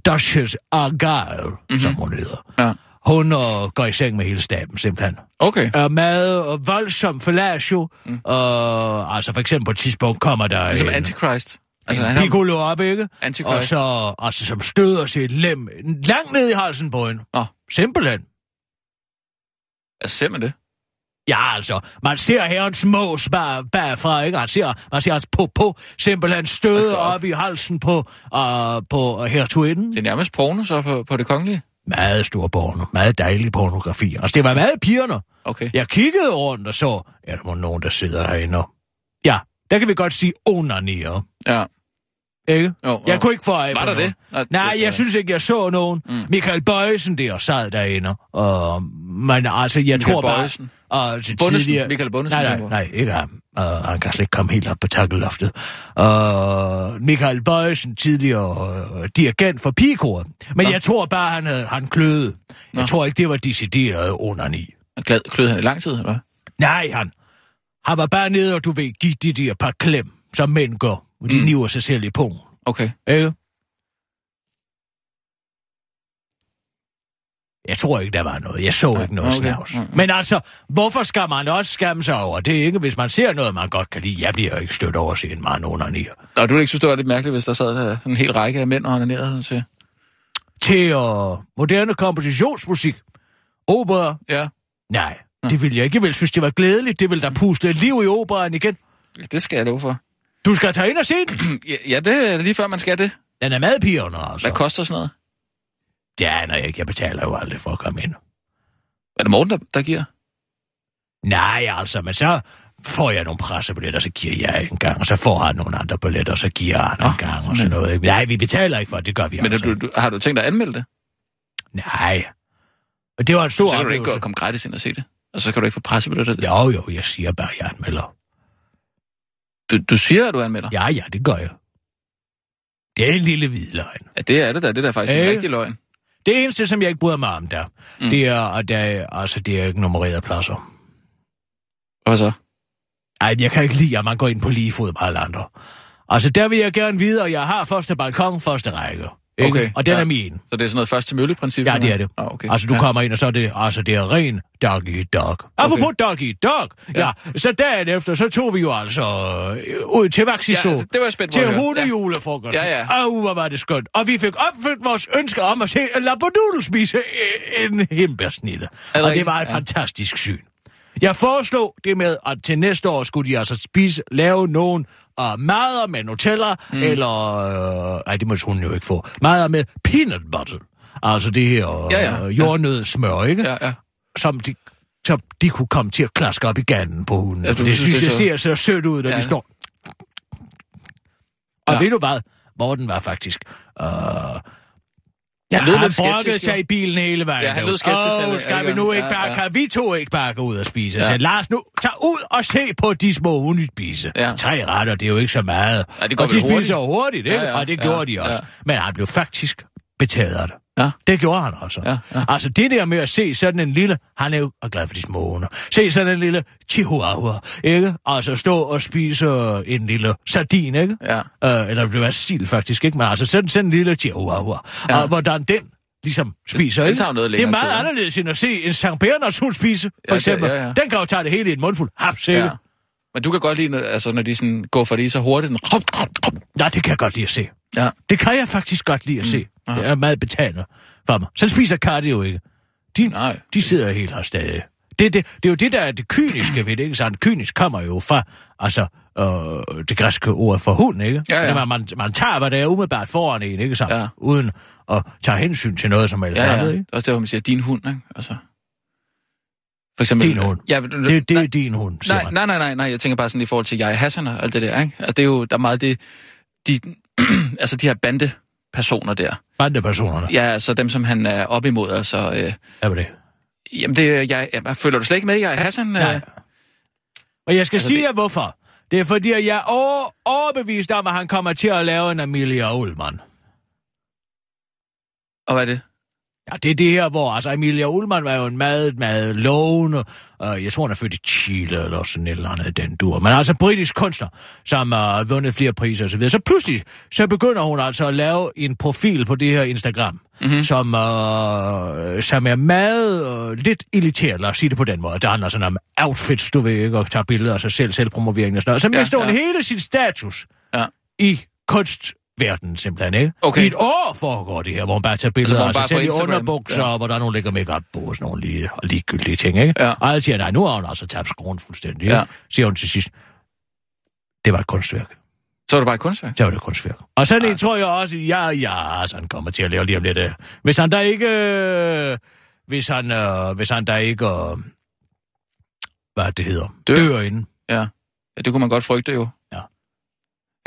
[SPEAKER 4] Duchess Argyle, mm-hmm. som hun hedder,
[SPEAKER 5] Ja.
[SPEAKER 4] hun uh, går i seng med hele staben, simpelthen
[SPEAKER 5] Okay.
[SPEAKER 4] er meget og voldsom fellatio. Mm. Og, altså for eksempel på et tidspunkt kommer der
[SPEAKER 5] Ligesom
[SPEAKER 4] en,
[SPEAKER 5] Antichrist. Altså,
[SPEAKER 4] en piccolo op, ikke?
[SPEAKER 5] Antichrist.
[SPEAKER 4] Og så, altså, som støder sit lem langt ned i halsen på hende.
[SPEAKER 5] Nå.
[SPEAKER 4] Simpelthen.
[SPEAKER 5] Altså, ser man det?
[SPEAKER 4] Ja, altså, man ser herrens mås bag, bagfra, ikke? Man ser, man ser hans på simpelthen støde
[SPEAKER 5] op.
[SPEAKER 4] i halsen på, uh, på hertuinden.
[SPEAKER 5] Det er nærmest porno, så på, på det kongelige?
[SPEAKER 4] Meget stor porno, meget dejlig pornografi. Altså, det var meget pigerne.
[SPEAKER 5] Okay.
[SPEAKER 4] Jeg kiggede rundt og så, er der nogen, der sidder herinde. Ja, der kan vi godt sige onanere,
[SPEAKER 5] Ja.
[SPEAKER 4] ikke?
[SPEAKER 5] Jo, jo.
[SPEAKER 4] Jeg kunne ikke få øje
[SPEAKER 5] Var
[SPEAKER 4] på
[SPEAKER 5] der
[SPEAKER 4] nogen.
[SPEAKER 5] det?
[SPEAKER 4] Nej,
[SPEAKER 5] det-
[SPEAKER 4] jeg synes ikke, jeg så nogen. Mm. Michael Bøjsen der sad derinde. Og, men altså, jeg
[SPEAKER 5] Michael
[SPEAKER 4] tror bare...
[SPEAKER 5] Bojesen?
[SPEAKER 4] Og til
[SPEAKER 5] Bundesen?
[SPEAKER 4] tidligere...
[SPEAKER 5] Michael Bundesen,
[SPEAKER 4] Nej, nej, nej, ikke ham. Uh, han kan slet ikke komme helt op på takkeloftet. Uh, Michael Bøjsen, tidligere uh, dirigent for Picoret. Men
[SPEAKER 5] Nå.
[SPEAKER 4] jeg tror bare, han, havde, han kløede. Jeg
[SPEAKER 5] Nå.
[SPEAKER 4] tror ikke, det var decideret under ni.
[SPEAKER 5] Klød han i lang tid, eller hvad?
[SPEAKER 4] Nej, han. Han var bare nede, og du ved, give de der par klem, som mænd gør. De. Mm. niver sig selv i pungen.
[SPEAKER 5] Okay.
[SPEAKER 4] Ikke? Jeg tror ikke, der var noget. Jeg så
[SPEAKER 5] Nej,
[SPEAKER 4] ikke noget
[SPEAKER 5] okay.
[SPEAKER 4] snavs.
[SPEAKER 5] Mm.
[SPEAKER 4] Men altså, hvorfor skal man også skamme sig over det? Ikke, hvis man ser noget, man godt kan lide. Jeg bliver jo ikke stødt over at se en mand under nier.
[SPEAKER 5] Og du ville ikke synes, det var lidt mærkeligt, hvis der sad der en hel række af mænd og onanerede til?
[SPEAKER 4] Til uh, moderne kompositionsmusik. Opera.
[SPEAKER 5] Ja.
[SPEAKER 4] Nej, det vil jeg ikke. Jeg vil synes, det var glædeligt. Det vil der puste liv i operaen igen.
[SPEAKER 5] Det skal jeg love for.
[SPEAKER 4] Du skal tage ind og se den.
[SPEAKER 5] Ja, ja, det er lige før, man skal det.
[SPEAKER 4] Den er madpigerne, altså.
[SPEAKER 5] Hvad koster sådan noget?
[SPEAKER 4] Det aner jeg ikke. Jeg betaler jo aldrig for at komme ind.
[SPEAKER 5] Er det Morten, der, der giver?
[SPEAKER 4] Nej, altså, men så får jeg nogle pressebilletter, så giver jeg en gang, og så får han nogle andre billetter, så giver han en gang, og sådan noget. Ikke? Nej, vi betaler ikke for det, det gør vi
[SPEAKER 5] Men
[SPEAKER 4] altså.
[SPEAKER 5] du, du, har du tænkt dig at anmelde det?
[SPEAKER 4] Nej. Og det var en stor
[SPEAKER 5] Så kan du ikke
[SPEAKER 4] oplevelse.
[SPEAKER 5] komme gratis ind og se det. Og så kan du ikke få pressebilletter.
[SPEAKER 4] Jo, jo, jeg siger bare, at jeg anmelder.
[SPEAKER 5] Du, du siger, at du anmelder?
[SPEAKER 4] Ja, ja, det gør jeg. Det er en lille hvid løgn.
[SPEAKER 5] Ja, det er det da. Det er da faktisk en
[SPEAKER 4] Øh.
[SPEAKER 5] rigtig løgn.
[SPEAKER 4] Det eneste, som jeg ikke bryder mig om der,
[SPEAKER 5] Mm.
[SPEAKER 4] det er, at der, er- altså, det er ikke nummererede pladser.
[SPEAKER 5] Hvad så?
[SPEAKER 4] Ej, jeg kan ikke lide, at man går ind på lige fod med alle andre. Altså, der vil jeg gerne vide, at jeg har første balkon, første række. Ikke?
[SPEAKER 5] Okay,
[SPEAKER 4] Og den
[SPEAKER 5] ja.
[SPEAKER 4] er min.
[SPEAKER 5] Så det er sådan noget først til mølle-princip?
[SPEAKER 4] Ja, det er det.
[SPEAKER 5] Ah, okay.
[SPEAKER 4] Altså, du
[SPEAKER 5] ja.
[SPEAKER 4] kommer ind, og så er det, altså, det er ren doggy dog. Apropos doggy dog. Ja.
[SPEAKER 5] Ja.
[SPEAKER 4] ja. Så dagen efter, så tog vi jo altså øh, ud til Vaxiso.
[SPEAKER 5] Ja, det var spændt
[SPEAKER 4] til hundejulefrokost.
[SPEAKER 5] Ja, ja.
[SPEAKER 4] Au, hvor var det skønt. Og vi fik opfyldt vores ønske om at se en labradoodle spise en himbersnitte.
[SPEAKER 5] det
[SPEAKER 4] Og det var et
[SPEAKER 5] Ja.
[SPEAKER 4] fantastisk syn. Jeg foreslog det med, at til næste år skulle de altså spise, lave nogen uh, madder med Nutella, mm. eller... Øh, nej, det må hun jo ikke få. Madder med peanut butter. Altså det her
[SPEAKER 5] Ja, ja.
[SPEAKER 4] øh, jordnødsmør, ikke?
[SPEAKER 5] Ja, ja.
[SPEAKER 4] Som de, så de kunne komme til at klaske op i ganen på hunden.
[SPEAKER 5] Ja,
[SPEAKER 4] Ja, det
[SPEAKER 5] synes,
[SPEAKER 4] synes
[SPEAKER 5] det
[SPEAKER 4] jeg
[SPEAKER 5] så-
[SPEAKER 4] ser så sødt ud, når
[SPEAKER 5] Ja.
[SPEAKER 4] de står... Og
[SPEAKER 5] Ja.
[SPEAKER 4] ved du hvad? Morten var faktisk... Øh, Ja, han brokkede sig i bilen hele vejen.
[SPEAKER 5] Ja, han lød skeptisk,
[SPEAKER 4] Åh,
[SPEAKER 5] nemlig.
[SPEAKER 4] skal
[SPEAKER 5] Ja,
[SPEAKER 4] vi nu
[SPEAKER 5] ja,
[SPEAKER 4] ikke bare,
[SPEAKER 5] ja.
[SPEAKER 4] kan vi to ikke bare gå ud og spise?
[SPEAKER 5] Ja.
[SPEAKER 4] Ja. Så Lars, nu tag ud og se på de små hunde spise.
[SPEAKER 5] Ja.
[SPEAKER 4] Tre retter, det er jo ikke så meget.
[SPEAKER 5] Ja, det går
[SPEAKER 4] og de
[SPEAKER 5] hurtigt.
[SPEAKER 4] spiser hurtigt, ikke?
[SPEAKER 5] Ja, ja,
[SPEAKER 4] og det
[SPEAKER 5] ja,
[SPEAKER 4] gjorde de også.
[SPEAKER 5] ja.
[SPEAKER 4] Men han blev faktisk betaget af det.
[SPEAKER 5] Ja.
[SPEAKER 4] Det gjorde han altså.
[SPEAKER 5] Ja, ja.
[SPEAKER 4] Altså det der med at se sådan en lille, han er jo glad for de små hunder, se sådan en lille chihuahua, ikke? Altså stå og spise en lille sardin, ikke?
[SPEAKER 5] Ja.
[SPEAKER 4] Øh, eller det var stil faktisk, ikke? Men altså sådan, sådan en lille chihuahua.
[SPEAKER 5] Ja.
[SPEAKER 4] Ja. Og hvordan den ligesom spiser,
[SPEAKER 5] Den
[SPEAKER 4] ikke?
[SPEAKER 5] tager noget
[SPEAKER 4] Det er meget
[SPEAKER 5] tid, ikke?
[SPEAKER 4] anderledes end at se en Sankt Bernards hund spise, for
[SPEAKER 5] Ja, det-
[SPEAKER 4] eksempel.
[SPEAKER 5] ja, ja.
[SPEAKER 4] Den kan jo tage det hele i en mundfuld. Haps, ikke?
[SPEAKER 5] ja. Men du kan godt lide, altså, når de sådan går for det så hurtigt. Sådan,
[SPEAKER 4] Ja, det kan jeg godt lide at se.
[SPEAKER 5] ja.
[SPEAKER 4] Det kan jeg faktisk godt lide at se.
[SPEAKER 5] Ja.
[SPEAKER 4] Det er meget betagende for mig. Sådan spiser Kati jo ikke. De,
[SPEAKER 5] Nej.
[SPEAKER 4] de sidder helt her stadig. Det, det, det er jo det, der er det kyniske ved det, ikke sandt? Kynisk kommer jo fra, altså, øh, det græske ord for hund, ikke?
[SPEAKER 5] Ja, ja.
[SPEAKER 4] Det er, Man, man tager, hvad der er umiddelbart foran en, ikke sandt?
[SPEAKER 5] Ja.
[SPEAKER 4] Uden at tage hensyn til noget som helst
[SPEAKER 5] Ja, ja.
[SPEAKER 4] andet,
[SPEAKER 5] Det
[SPEAKER 4] ikke?
[SPEAKER 5] også der, hvor man siger, din hund, ikke? Altså. For eksempel...
[SPEAKER 4] Din hund.
[SPEAKER 5] Ja,
[SPEAKER 4] Det, det
[SPEAKER 5] nej,
[SPEAKER 4] er din hund,
[SPEAKER 5] nej,
[SPEAKER 4] man.
[SPEAKER 5] nej, nej, nej, nej, jeg tænker bare sådan i forhold til jeg Hassan og alt det der, ikke? Og det er jo, der er meget det, de, altså de her bandepersoner der.
[SPEAKER 4] Bandepersonerne.
[SPEAKER 5] Ja, altså dem, som han er op imod, altså... Øh,
[SPEAKER 4] Ja, det.
[SPEAKER 5] jamen, det er jeg, jeg... Føler du slet ikke med, jeg Hassan?
[SPEAKER 4] Nej.
[SPEAKER 5] Øh,
[SPEAKER 4] Og jeg skal
[SPEAKER 5] Altså,
[SPEAKER 4] sige
[SPEAKER 5] det-
[SPEAKER 4] jer hvorfor. Det er fordi, jeg er over, overbevist om, at han kommer til at lave en Amelia Ullmann.
[SPEAKER 5] og hvad er det?
[SPEAKER 4] Ja, det er det her, hvor altså Emilia Ullmann var jo en meget, meget lovende, uh, jeg tror, hun er født i Chile eller sådan et eller andet den dur, men altså britisk kunstner, som har uh, vundet flere priser og så. Så pludselig, så begynder hun altså at lave en profil på det her Instagram, mm-hmm. som, uh, som er meget uh, lidt elitær, lad os sige det på den måde. Der handler sådan om outfits, du ved ikke, og tager billeder af sig selv, selvpromovering og sådan noget. Så
[SPEAKER 5] Ja,
[SPEAKER 4] mister hun
[SPEAKER 5] ja.
[SPEAKER 4] hele sin status
[SPEAKER 5] Ja.
[SPEAKER 4] i kunstverdenen simpelthen, ikke?
[SPEAKER 5] Okay.
[SPEAKER 4] I et år foregår det her, hvor hun bare tager billeder
[SPEAKER 5] Altså,
[SPEAKER 4] af sig selv i underbukser,
[SPEAKER 5] Ja.
[SPEAKER 4] hvor der er nogen, lægger make på og sådan nogle lige, og ligegyldige ting, ikke?
[SPEAKER 5] Ja.
[SPEAKER 4] Og alle siger, nej, nu har hun altså tabt skruen fuldstændig?
[SPEAKER 5] Ja.
[SPEAKER 4] Siger hun til sidst, det var et kunstværk.
[SPEAKER 5] Så er det bare et kunstværk.
[SPEAKER 4] Så var det et kunstværk. Og sådan en tror jeg også, ja, ja, altså han kommer til at lave lige om lidt. øh. Hvis han der ikke, øh, hvis han, øh, hvis han der ikke, øh, hvad det hedder,
[SPEAKER 5] Dør.
[SPEAKER 4] dør, dør inden.
[SPEAKER 5] Ja. ja, det kunne man godt frygte jo.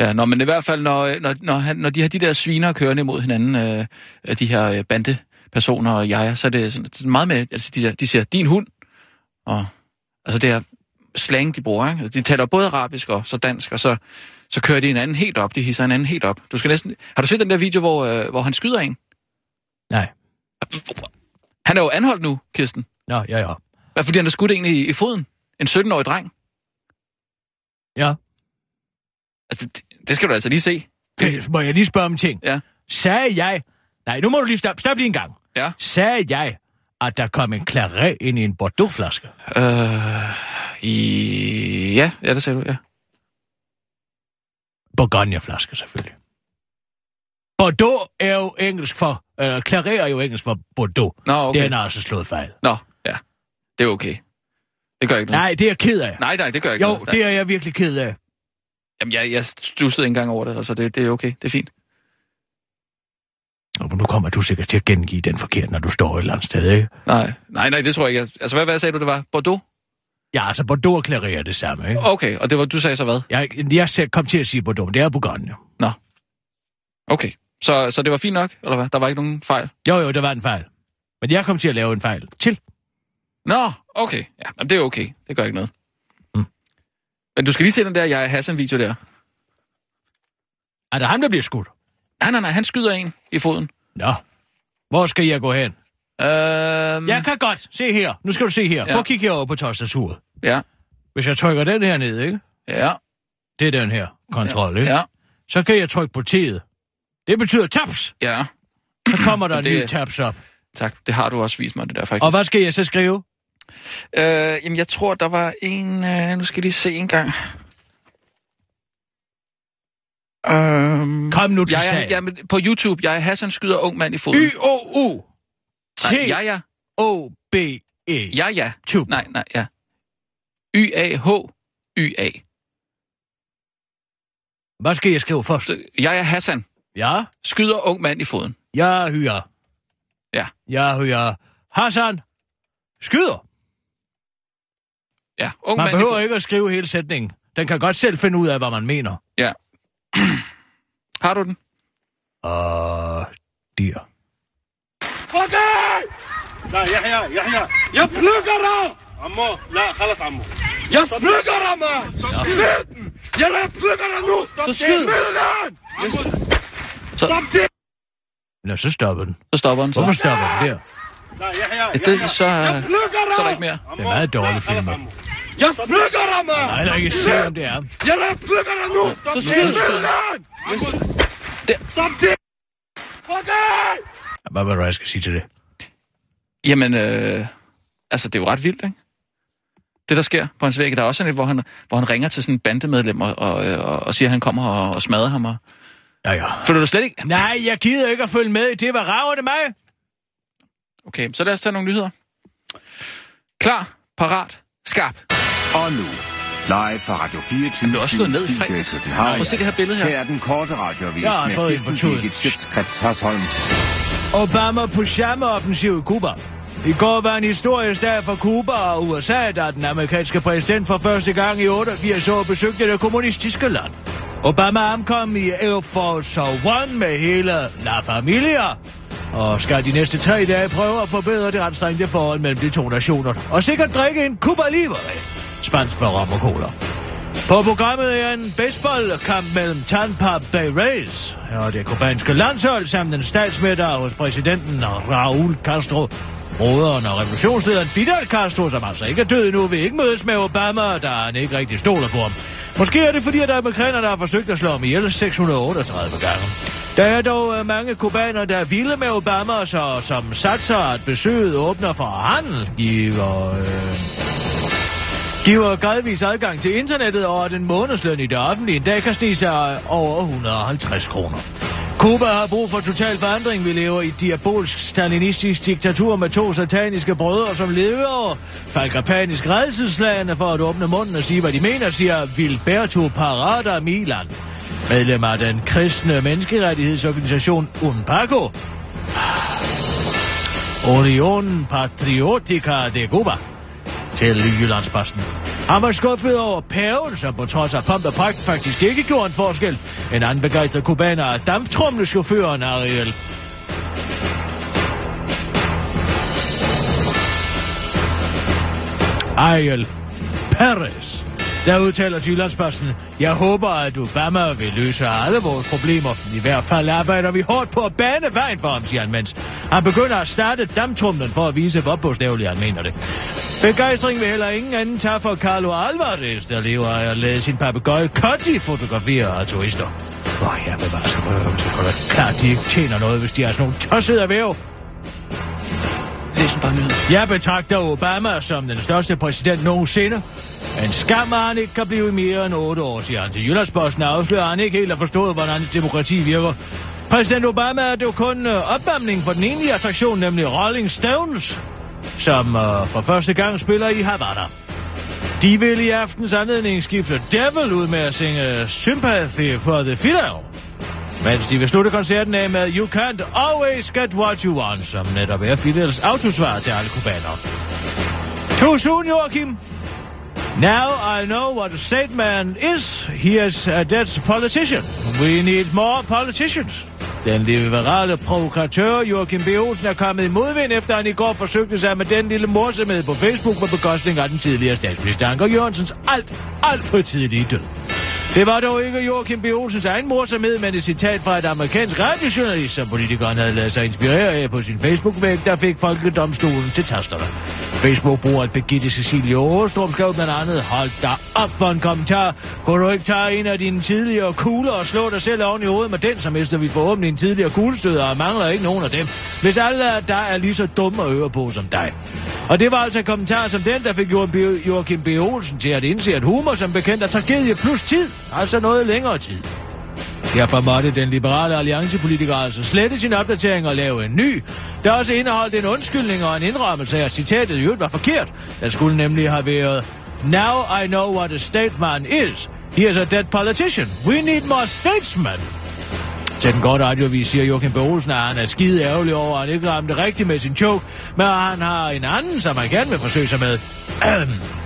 [SPEAKER 4] Ja.
[SPEAKER 5] Nå, men i hvert fald, når, når, når, han, når de har de der sviner kørende imod hinanden, øh, øh, de her øh, bandepersoner og jeg, så er det sådan, sådan meget med, altså de, der- de siger, din hund, og altså det er slang, de bruger. Ikke? De taler både arabisk og så dansk, og så, så kører de en anden helt op. De hisser en anden helt op. Du skal næsten... Har du set den der video, hvor, øh, hvor han skyder en?
[SPEAKER 4] Nej.
[SPEAKER 5] Han er jo anholdt nu, Kirsten.
[SPEAKER 4] Nå, ja, ja.
[SPEAKER 5] Hvad, fordi han har skudt en i, i foden? En 17-årig dreng?
[SPEAKER 4] Ja.
[SPEAKER 5] Altså, det, det skal du altså lige se.
[SPEAKER 4] Det, må jeg lige spørge om en ting?
[SPEAKER 5] Ja.
[SPEAKER 4] Sagde jeg... Nej, nu må du lige stoppe. Stop lige en gang.
[SPEAKER 5] Ja.
[SPEAKER 4] Sagde jeg, at der kom en claret ind i en Bordeaux-flaske?
[SPEAKER 5] Øh, i... Ja, ja, det sagde du, ja.
[SPEAKER 4] Bourgogne-flaske, selvfølgelig. Bordeaux er jo engelsk for... Øh, claret er jo engelsk for Bordeaux.
[SPEAKER 5] Nå, okay.
[SPEAKER 4] Den har altså slået fejl.
[SPEAKER 5] Nå, ja. Det er okay. Det gør ikke noget.
[SPEAKER 4] Nej, det er jeg ked af.
[SPEAKER 5] nej, nej det gør ikke
[SPEAKER 4] Jo,
[SPEAKER 5] noget.
[SPEAKER 4] det er jeg virkelig ked af.
[SPEAKER 5] Jamen, jeg, jeg stussede ikke engang over det, altså det, det er okay. Det er fint.
[SPEAKER 4] Og nu kommer du sikkert til at gengive den forkert, når du står et eller andet sted, ikke?
[SPEAKER 5] Nej, nej, nej, det tror jeg ikke. Altså, hvad, hvad sagde du, det var? Bordeaux?
[SPEAKER 4] Ja, altså Bordeaux og er det samme, ikke?
[SPEAKER 5] Okay, og det var, du sagde så hvad?
[SPEAKER 4] Jeg, jeg selv kom til at sige Bordeaux, men det er Bourgogne.
[SPEAKER 5] Nå. Okay. Så, så det var fint nok, eller hvad? Der var ikke nogen fejl?
[SPEAKER 4] Jo, jo, der var en fejl. Men jeg kom til at lave en fejl til.
[SPEAKER 5] Nå, okay. Ja, det er okay. Det gør ikke noget. Men du skal lige se den der Jeg Hassan-video der.
[SPEAKER 4] Er det ham, der bliver skudt?
[SPEAKER 5] Nej, nej, nej, han skyder en i foden.
[SPEAKER 4] Nå. Hvor skal jeg gå hen?
[SPEAKER 5] Øhm,
[SPEAKER 4] Jeg kan godt. Se her. Nu skal du se her.
[SPEAKER 5] Ja.
[SPEAKER 4] Prøv at kigge herover på tastaturet.
[SPEAKER 5] Ja,
[SPEAKER 4] Hvis jeg trykker den her ned, ikke?
[SPEAKER 5] ja,
[SPEAKER 4] Det er den her kontrol, ikke?
[SPEAKER 5] ja,
[SPEAKER 4] Så kan jeg trykke på T'et. Det betyder taps.
[SPEAKER 5] ja.
[SPEAKER 4] Så kommer der en
[SPEAKER 5] Det-
[SPEAKER 4] ny tabs op.
[SPEAKER 5] Tak, det har du også vist mig, det der faktisk.
[SPEAKER 4] Og hvad skal jeg så skrive?
[SPEAKER 5] Øh, jamen, jeg tror, der var en... Øh, nu skal jeg lige se en gang. Øhm,
[SPEAKER 4] Kom nu til
[SPEAKER 5] jeg,
[SPEAKER 4] sagen.
[SPEAKER 5] jeg, er på YouTube, jeg er Hassan skyder ung mand i foden.
[SPEAKER 4] Y-O-U.
[SPEAKER 5] Nej, ja, ja.
[SPEAKER 4] T-O-B-E.
[SPEAKER 5] Ja, ja.
[SPEAKER 4] Tube.
[SPEAKER 5] Nej, nej, ja. Y-A-H-Y-A.
[SPEAKER 4] Hvad skal jeg skrive først?
[SPEAKER 5] Jeg er Hassan.
[SPEAKER 4] Ja?
[SPEAKER 5] Skyder ung mand i foden.
[SPEAKER 4] Jeg hører.
[SPEAKER 5] Ja.
[SPEAKER 4] Jeg hører. Hassan. Skyder.
[SPEAKER 5] Ja, ung
[SPEAKER 4] Man
[SPEAKER 5] mand i
[SPEAKER 4] behøver
[SPEAKER 5] foden.
[SPEAKER 4] ikke at skrive hele sætningen. Den kan godt selv finde ud af, hvad man mener.
[SPEAKER 5] Ja. har du den?
[SPEAKER 4] Og dyr.
[SPEAKER 6] لا يحيى يحيى يا بلوكرة عمو لا خلص عمو يا بلوكرة ما سمعت يلا يا بلوكرة نو
[SPEAKER 5] Så skyd. Så,
[SPEAKER 4] Nå, så stopper den.
[SPEAKER 5] så stopper den så.
[SPEAKER 4] Hvorfor stopper den der?
[SPEAKER 5] Er det så, øh, så er der ikke mere?
[SPEAKER 4] Det er meget
[SPEAKER 6] dårlig
[SPEAKER 4] film.
[SPEAKER 6] Jeg flykker dig, mand!
[SPEAKER 4] Nej, der er ikke se, om det er.
[SPEAKER 6] Jeg lader flykker dig nu!
[SPEAKER 5] Stop så siger du det!
[SPEAKER 6] Stop det! Fuck
[SPEAKER 4] Hvad var det, jeg skal sige til det?
[SPEAKER 5] Jamen, øh, altså, det er jo ret vildt, ikke? det, der sker på hans væg. Der er også en, et, hvor han, hvor han ringer til sådan en bandemedlem og, og, og, og siger, at han kommer og, og smadrer ham. Og...
[SPEAKER 4] Ja, ja.
[SPEAKER 5] Føler du slet ikke?
[SPEAKER 4] Nej, jeg gider ikke at følge med i det. Hvad rager det mig?
[SPEAKER 5] Okay, så lad os tage nogle nyheder. Klar, parat, skarp.
[SPEAKER 2] Og nu, live fra Radio 24
[SPEAKER 5] blev også slået ned i fredags.
[SPEAKER 2] København.
[SPEAKER 5] Prøv at se det her billede her.
[SPEAKER 2] Her er den korte radiovis
[SPEAKER 4] har
[SPEAKER 2] med Kirsten. Birgit Schøtzgrads Hasholm.
[SPEAKER 4] Obama på charmeoffensiv i Cuba. I går var en historisk dag for Cuba og USA, da den amerikanske præsident for første gang i 88 år besøgte det kommunistiske land. Obama ankom i Air Force One med hele La Familia, og skal de næste tre dage prøve at forbedre det anstrengte forhold mellem de to nationer, og sikkert drikke en Cuba Libre, spansk for rom og cola. På programmet er en baseballkamp mellem Tampa Bay Rays og det kubanske landshold samt en statsmiddag hos præsidenten Raúl Castro. Broderen og revolutionslederen Fidel Castro, som altså ikke er død endnu, vil ikke mødes med Obama, da han ikke rigtig stoler på ham. Måske er det fordi, at amerikanerne har forsøgt at slå ham ihjel 638 gange. Der er dog øh, mange kubanere, der er vilde med Obama, så som satser, at besøget åbner for handel. Giver, øh, giver gradvis adgang til internettet, og at en månedsløn i det offentlige en dag kan stige sig over 150 kroner. Kuba har brug for total forandring. Vi lever i et diabolsk stalinistisk diktatur med to sataniske brødre, som lever falker panisk redselslagende for at åbne munden og sige, hvad de mener, siger Vilberto Parada Milan. Medlem af den kristne menneskerettighedsorganisation UNPACO. Union Patriotica de Cuba fortælle Jyllandsposten. Han var skuffet over paven, som på trods af pomp og pragt faktisk ikke gjorde en forskel. En anden begejstret kubaner er damptrumlechaufføren Ariel. Ariel Perez, der udtaler til Jyllandsposten, jeg håber, at Obama vil løse alle vores problemer. I hvert fald arbejder vi hårdt på at bane vejen for ham, siger han, mens han begynder at starte dammtrumlen for at vise, hvor bogstaveligt han mener det. Begejstring vil heller ingen anden tage for Carlo Alvarez, der lever af at lade sin papegøje Cotty fotografere af turister. Hvor jeg vil bare så prøve til at klart, de ikke tjener noget, hvis de er sådan nogle tossede erhverv.
[SPEAKER 5] Station bare nyheder.
[SPEAKER 4] Jeg betragter Obama som den største præsident nogensinde. En skam, at han ikke kan blive mere end otte år, siger han til Jyllandsposten, og afslører, at han ikke helt har forstået, hvordan demokrati virker. Præsident Obama er jo kun øh, opvarmning for den enlige attraktion, nemlig Rolling Stones, som øh, for første gang spiller i Havana. De vil i aftens anledning skifte Devil ud med at synge Sympathy for the Fiddle. Mens de vil slutte koncerten af med You Can't Always Get What You Want, som netop er Fidels autosvar til alle kubaner. Too soon, Joachim. Now I know what a state man is. He is a dead politician. We need more politicians. Den liberale provokatør Joachim B. Olsen er kommet i modvind, efter han i går forsøgte sig med den lille morsomhed på Facebook på bekostning af den tidligere statsminister Anker Jørgensens alt, alt for tidlige død. Det var dog ikke Joachim B. Olsens egen morsomhed, men et citat fra et amerikansk radiojournalist, som politikeren havde lavet sig inspirere af på sin Facebook-væg, der fik folkedomstolen til tasterne. Facebook-brugeren Birgitte Cecilie Åstrup skrev blandt andet, hold da op for en kommentar. Kunne du ikke tage en af dine tidligere kugler og slå dig selv oven i hovedet med den, så mister vi forhåbentlig en tidligere kuglestøder, og mangler ikke nogen af dem. Hvis alle der er lige så dumme at høre på som dig. Og det var altså en kommentar som den, der fik Joachim B. Olsen til at indse, at humor som bekendt er tragedie plus tid, altså noget længere tid. Derfor måtte den liberale alliancepolitiker altså slette sin opdatering og lave en ny, der også indeholdt en undskyldning og en indrømmelse af, at citatet i øvrigt var forkert. Der skulle nemlig have været Now I know what a statesman is. He is a dead politician. We need more statesmen. Til den gode radiovis siger Joachim B. Olsen, at han er skide ærgerlig over, at han ikke ramte rigtigt med sin joke, men han har en anden, som han gerne vil forsøge sig med.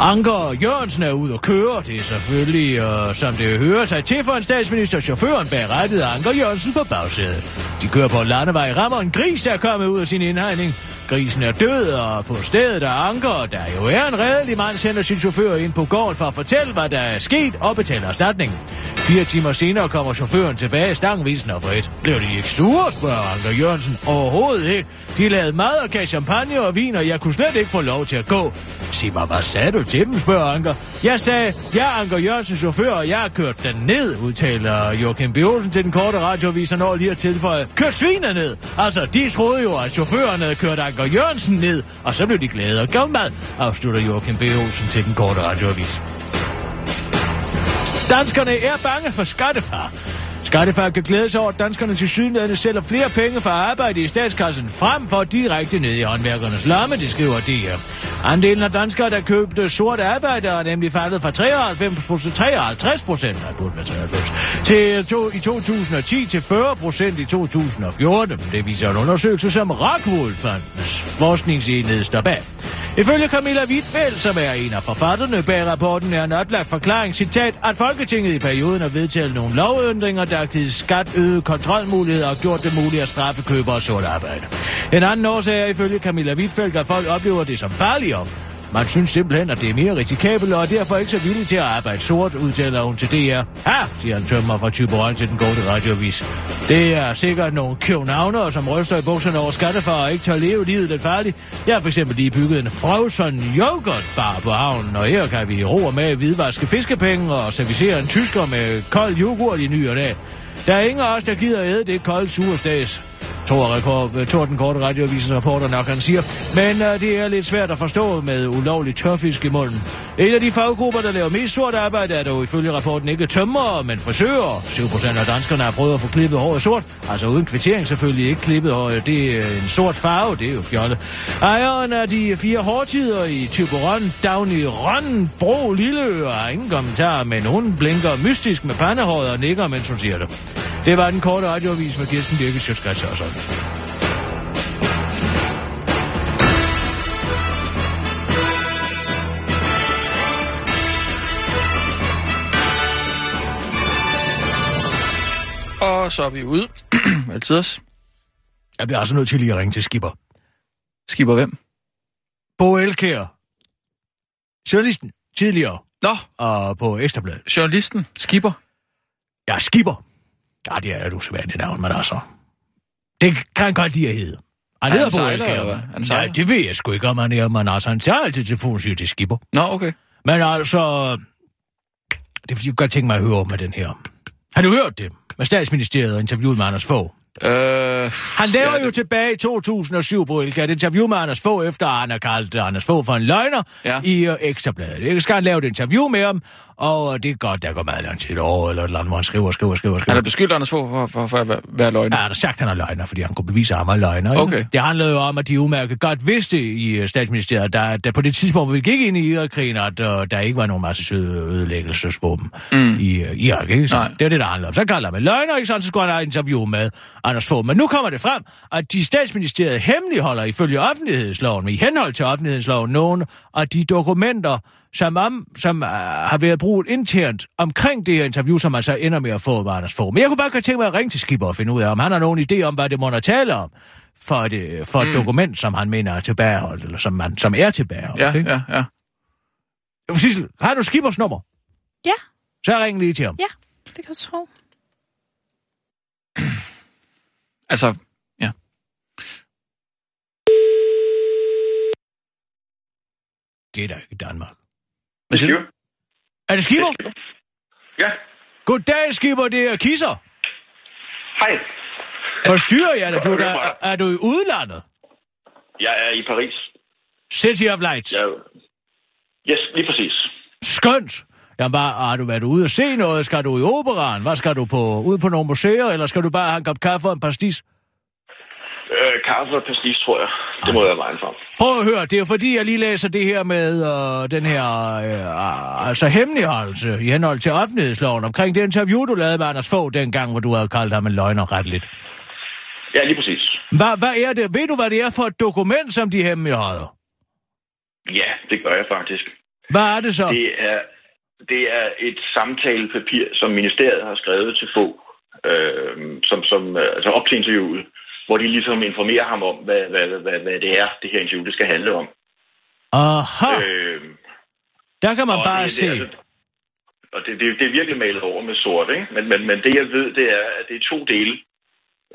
[SPEAKER 4] Anker Jørgensen er ude at køre. Det er selvfølgelig, og som det hører sig til for en statsminister, chaufføren bag rettet Anker Jørgensen på bagsædet. De kører på landevej, rammer en gris, der er kommet ud af sin indhegning. Grisen er død, og på stedet er Anker, der jo er en redelig mand, sender sin chauffør ind på gården for at fortælle, hvad der er sket og betaler erstatning. Fire timer senere kommer chaufføren tilbage, stangvisen og frit. Blev de ikke sure, spørger Anker Jørgensen. Overhovedet ikke. De lavede mad og gav champagne og vin, og jeg kunne slet ikke få lov til at gå. Sig mig, hvad sagde du til dem, spørger Anker. Jeg sagde, jeg er Anker Jørgensens chauffør, og jeg har kørt den ned, udtaler Joachim B. Olsen til den korte radioviser, og når lige at tilføje, kør svinet ned. Altså, de troede jo, at chaufføren havde kørt Anker Jørgensen ned, og så blev de glade og gav mad, afslutter Joachim B. Olsen til den korte radioavis. Danskerne er bange for skattefar. Skattefar kan glæde sig over, at danskerne til sydenlandet sælger flere penge for at arbejde i statskassen, frem for direkte ned i håndværkernes lomme, det skriver de her. Andelen af danskere, der købte sort arbejde, er nemlig faldet fra 93 procent, 53 procent, nej, burde være 93, til to, i 2010 til 40 procent i 2014. Det viser en undersøgelse, som Rockwool Fondens forskningsenhed står bag. Ifølge Camilla Wittfeldt, som er en af forfatterne bag rapporten, er en oplagt forklaring, citat, at Folketinget i perioden har vedtaget nogle lovændringer, der har givet skat øget kontrolmuligheder og gjort det muligt at straffe køber og sort arbejde. En anden årsag er ifølge Camilla Wittfeldt, at folk oplever det som farligere. Man synes simpelthen, at det er mere risikabelt, og er derfor ikke så villig til at arbejde sort, udtaler hun til DR. Ha, siger en tømmer fra Tyborg til den gode radiovis. Det er sikkert nogle køvnavner, som ryster i bukserne over skattefar og ikke tør leve livet lidt farligt. Jeg har for eksempel lige bygget en frozen yoghurt bar på havnen, og her kan vi ro med hvidvaske fiskepenge og servicere en tysker med kold yoghurt i ny og dag. Der er ingen af os, der gider æde det kolde surestads tror, rekord, tror den korte radioavisens rapporter nok, han siger. Men uh, det er lidt svært at forstå med ulovlig tørfisk i munden. En af de faggrupper, der laver mest sort arbejde, er dog ifølge rapporten ikke tømmer, men frisører. 7% af danskerne har prøvet at få klippet håret sort. Altså uden kvittering selvfølgelig ikke klippet håret. Det er en sort farve, det er jo fjolle. Ejeren af de fire hårtider i down Dagny Røn, Bro, Lilleø har ingen kommentar, men hun blinker mystisk med pandehåret og nikker, mens hun siger det. Det var den korte radioavis med Kirsten Birke Sjøtskrets og sådan.
[SPEAKER 5] Og så er vi ude. Altid os.
[SPEAKER 4] Jeg bliver altså nødt til lige at ringe til Skipper.
[SPEAKER 5] Skipper hvem?
[SPEAKER 4] Bo Elkær. Journalisten. tidligere
[SPEAKER 5] Nå,
[SPEAKER 4] uh, på Ekstrabladet.
[SPEAKER 5] journalisten, skipper.
[SPEAKER 4] Ja, Skipper. Ja, det er et usædvanligt navn, men altså... Det kan han godt lide at hedde. Han
[SPEAKER 5] Er
[SPEAKER 4] hedder
[SPEAKER 5] han
[SPEAKER 4] Bo
[SPEAKER 5] sejler,
[SPEAKER 4] Elkjær,
[SPEAKER 5] eller hvad? Er han
[SPEAKER 4] Ja,
[SPEAKER 5] sejler?
[SPEAKER 4] det ved jeg sgu ikke, om han er, men altså, han tager altid telefonen siger, er Skipper.
[SPEAKER 5] Nå, okay.
[SPEAKER 4] Men altså... Det er fordi, jeg godt tænke mig at høre med den her. Har du hørt det? Med statsministeriet og interviewet med Anders Fogh.
[SPEAKER 5] Øh,
[SPEAKER 4] Han laver
[SPEAKER 5] Ja, det-
[SPEAKER 4] jo tilbage i 2007 på et interview med Anders Fogh, efter han har kaldt Anders Fogh for en løgner
[SPEAKER 5] Ja.
[SPEAKER 4] i uh, Ekstrabladet. Jeg skal han lave et interview med ham, og det er godt, der går meget lang tid over, eller et eller andet, hvor han skriver, skriver, skriver, skriver.
[SPEAKER 5] han er beskyldt Anders Fogh for, for, for at være, løgner.
[SPEAKER 4] Ja, han har sagt, at han er løgner, fordi han kunne bevise, at han var løgner. ikke?
[SPEAKER 5] Okay.
[SPEAKER 4] Det handlede jo om, at de udmærket godt vidste i øh, statsministeriet, der, der på det tidspunkt, hvor vi gik ind i Irak-krigen, at uh, der ikke var nogen masse søde ødelæggelsesvåben mm. i uh, Irak. Ikke? Så
[SPEAKER 5] Nej.
[SPEAKER 4] det er det, der handler om. Så kalder man løgner, ikke sådan, så skulle han have interview med Anders Fogh. Men nu kommer det frem, at de statsministeriet hemmeligholder ifølge offentlighedsloven, i henhold til offentlighedsloven, nogle af de dokumenter, som, om, som uh, har været brugt internt omkring det her interview, som man så ender med at få med Anders Fogh. Men jeg kunne bare godt tænke mig at ringe til Skipper og finde ud af, om han har nogen idé om, hvad det må tale om for, det, for et dokument, som han mener er tilbageholdt, eller som, man, som er tilbageholdt.
[SPEAKER 5] Ja,
[SPEAKER 4] ikke?
[SPEAKER 5] ja, ja.
[SPEAKER 4] Sissel, har du Skippers nummer?
[SPEAKER 7] Ja.
[SPEAKER 4] Så ring lige til ham.
[SPEAKER 7] Ja, det kan du tro.
[SPEAKER 5] Altså, ja.
[SPEAKER 4] Det er da ikke Danmark.
[SPEAKER 5] Hvad siger du?
[SPEAKER 4] Er det Skipper?
[SPEAKER 6] Ja.
[SPEAKER 4] Goddag, Skipper, det er Kisser.
[SPEAKER 6] Hej.
[SPEAKER 4] Forstyrrer jeg dig? Du, er, der, er du i udlandet?
[SPEAKER 6] Jeg er i Paris.
[SPEAKER 4] City of Lights.
[SPEAKER 6] Jeg... Yes, lige præcis.
[SPEAKER 4] Skønt. Jamen, bare, har du været ude og se noget? Skal du i operan? Hvad skal du på? Ud på nogle museer? Eller skal du bare have en kop kaffe og en pastis?
[SPEAKER 6] Kaffe og pastis, tror jeg. Det må være vejen frem.
[SPEAKER 4] Prøv at høre, det er fordi, jeg lige læser det her med øh, den her øh, altså hemmeligholdelse i henhold til offentlighedsloven omkring det interview, du lavede med Anders Fogh dengang, hvor du havde kaldt ham en løgner ret lidt.
[SPEAKER 6] Ja, lige præcis.
[SPEAKER 4] Hvad, hvad er det? Ved du, hvad det er for et dokument, som de hemmeligholder?
[SPEAKER 6] Ja, det gør jeg faktisk.
[SPEAKER 4] Hvad er det så?
[SPEAKER 6] Det er, det er et samtalepapir, som ministeriet har skrevet til få, øh, som, som, øh, altså op til interviewet, hvor de ligesom informerer ham om, hvad, hvad, hvad, hvad det er, det her interview det skal handle om.
[SPEAKER 4] Aha,
[SPEAKER 6] Øh,
[SPEAKER 4] der kan man bare
[SPEAKER 6] det,
[SPEAKER 4] se.
[SPEAKER 6] Det, altså, og det, det, det er virkelig malet over med sort, ikke? Men, men, men det jeg ved, det er, at det er to dele.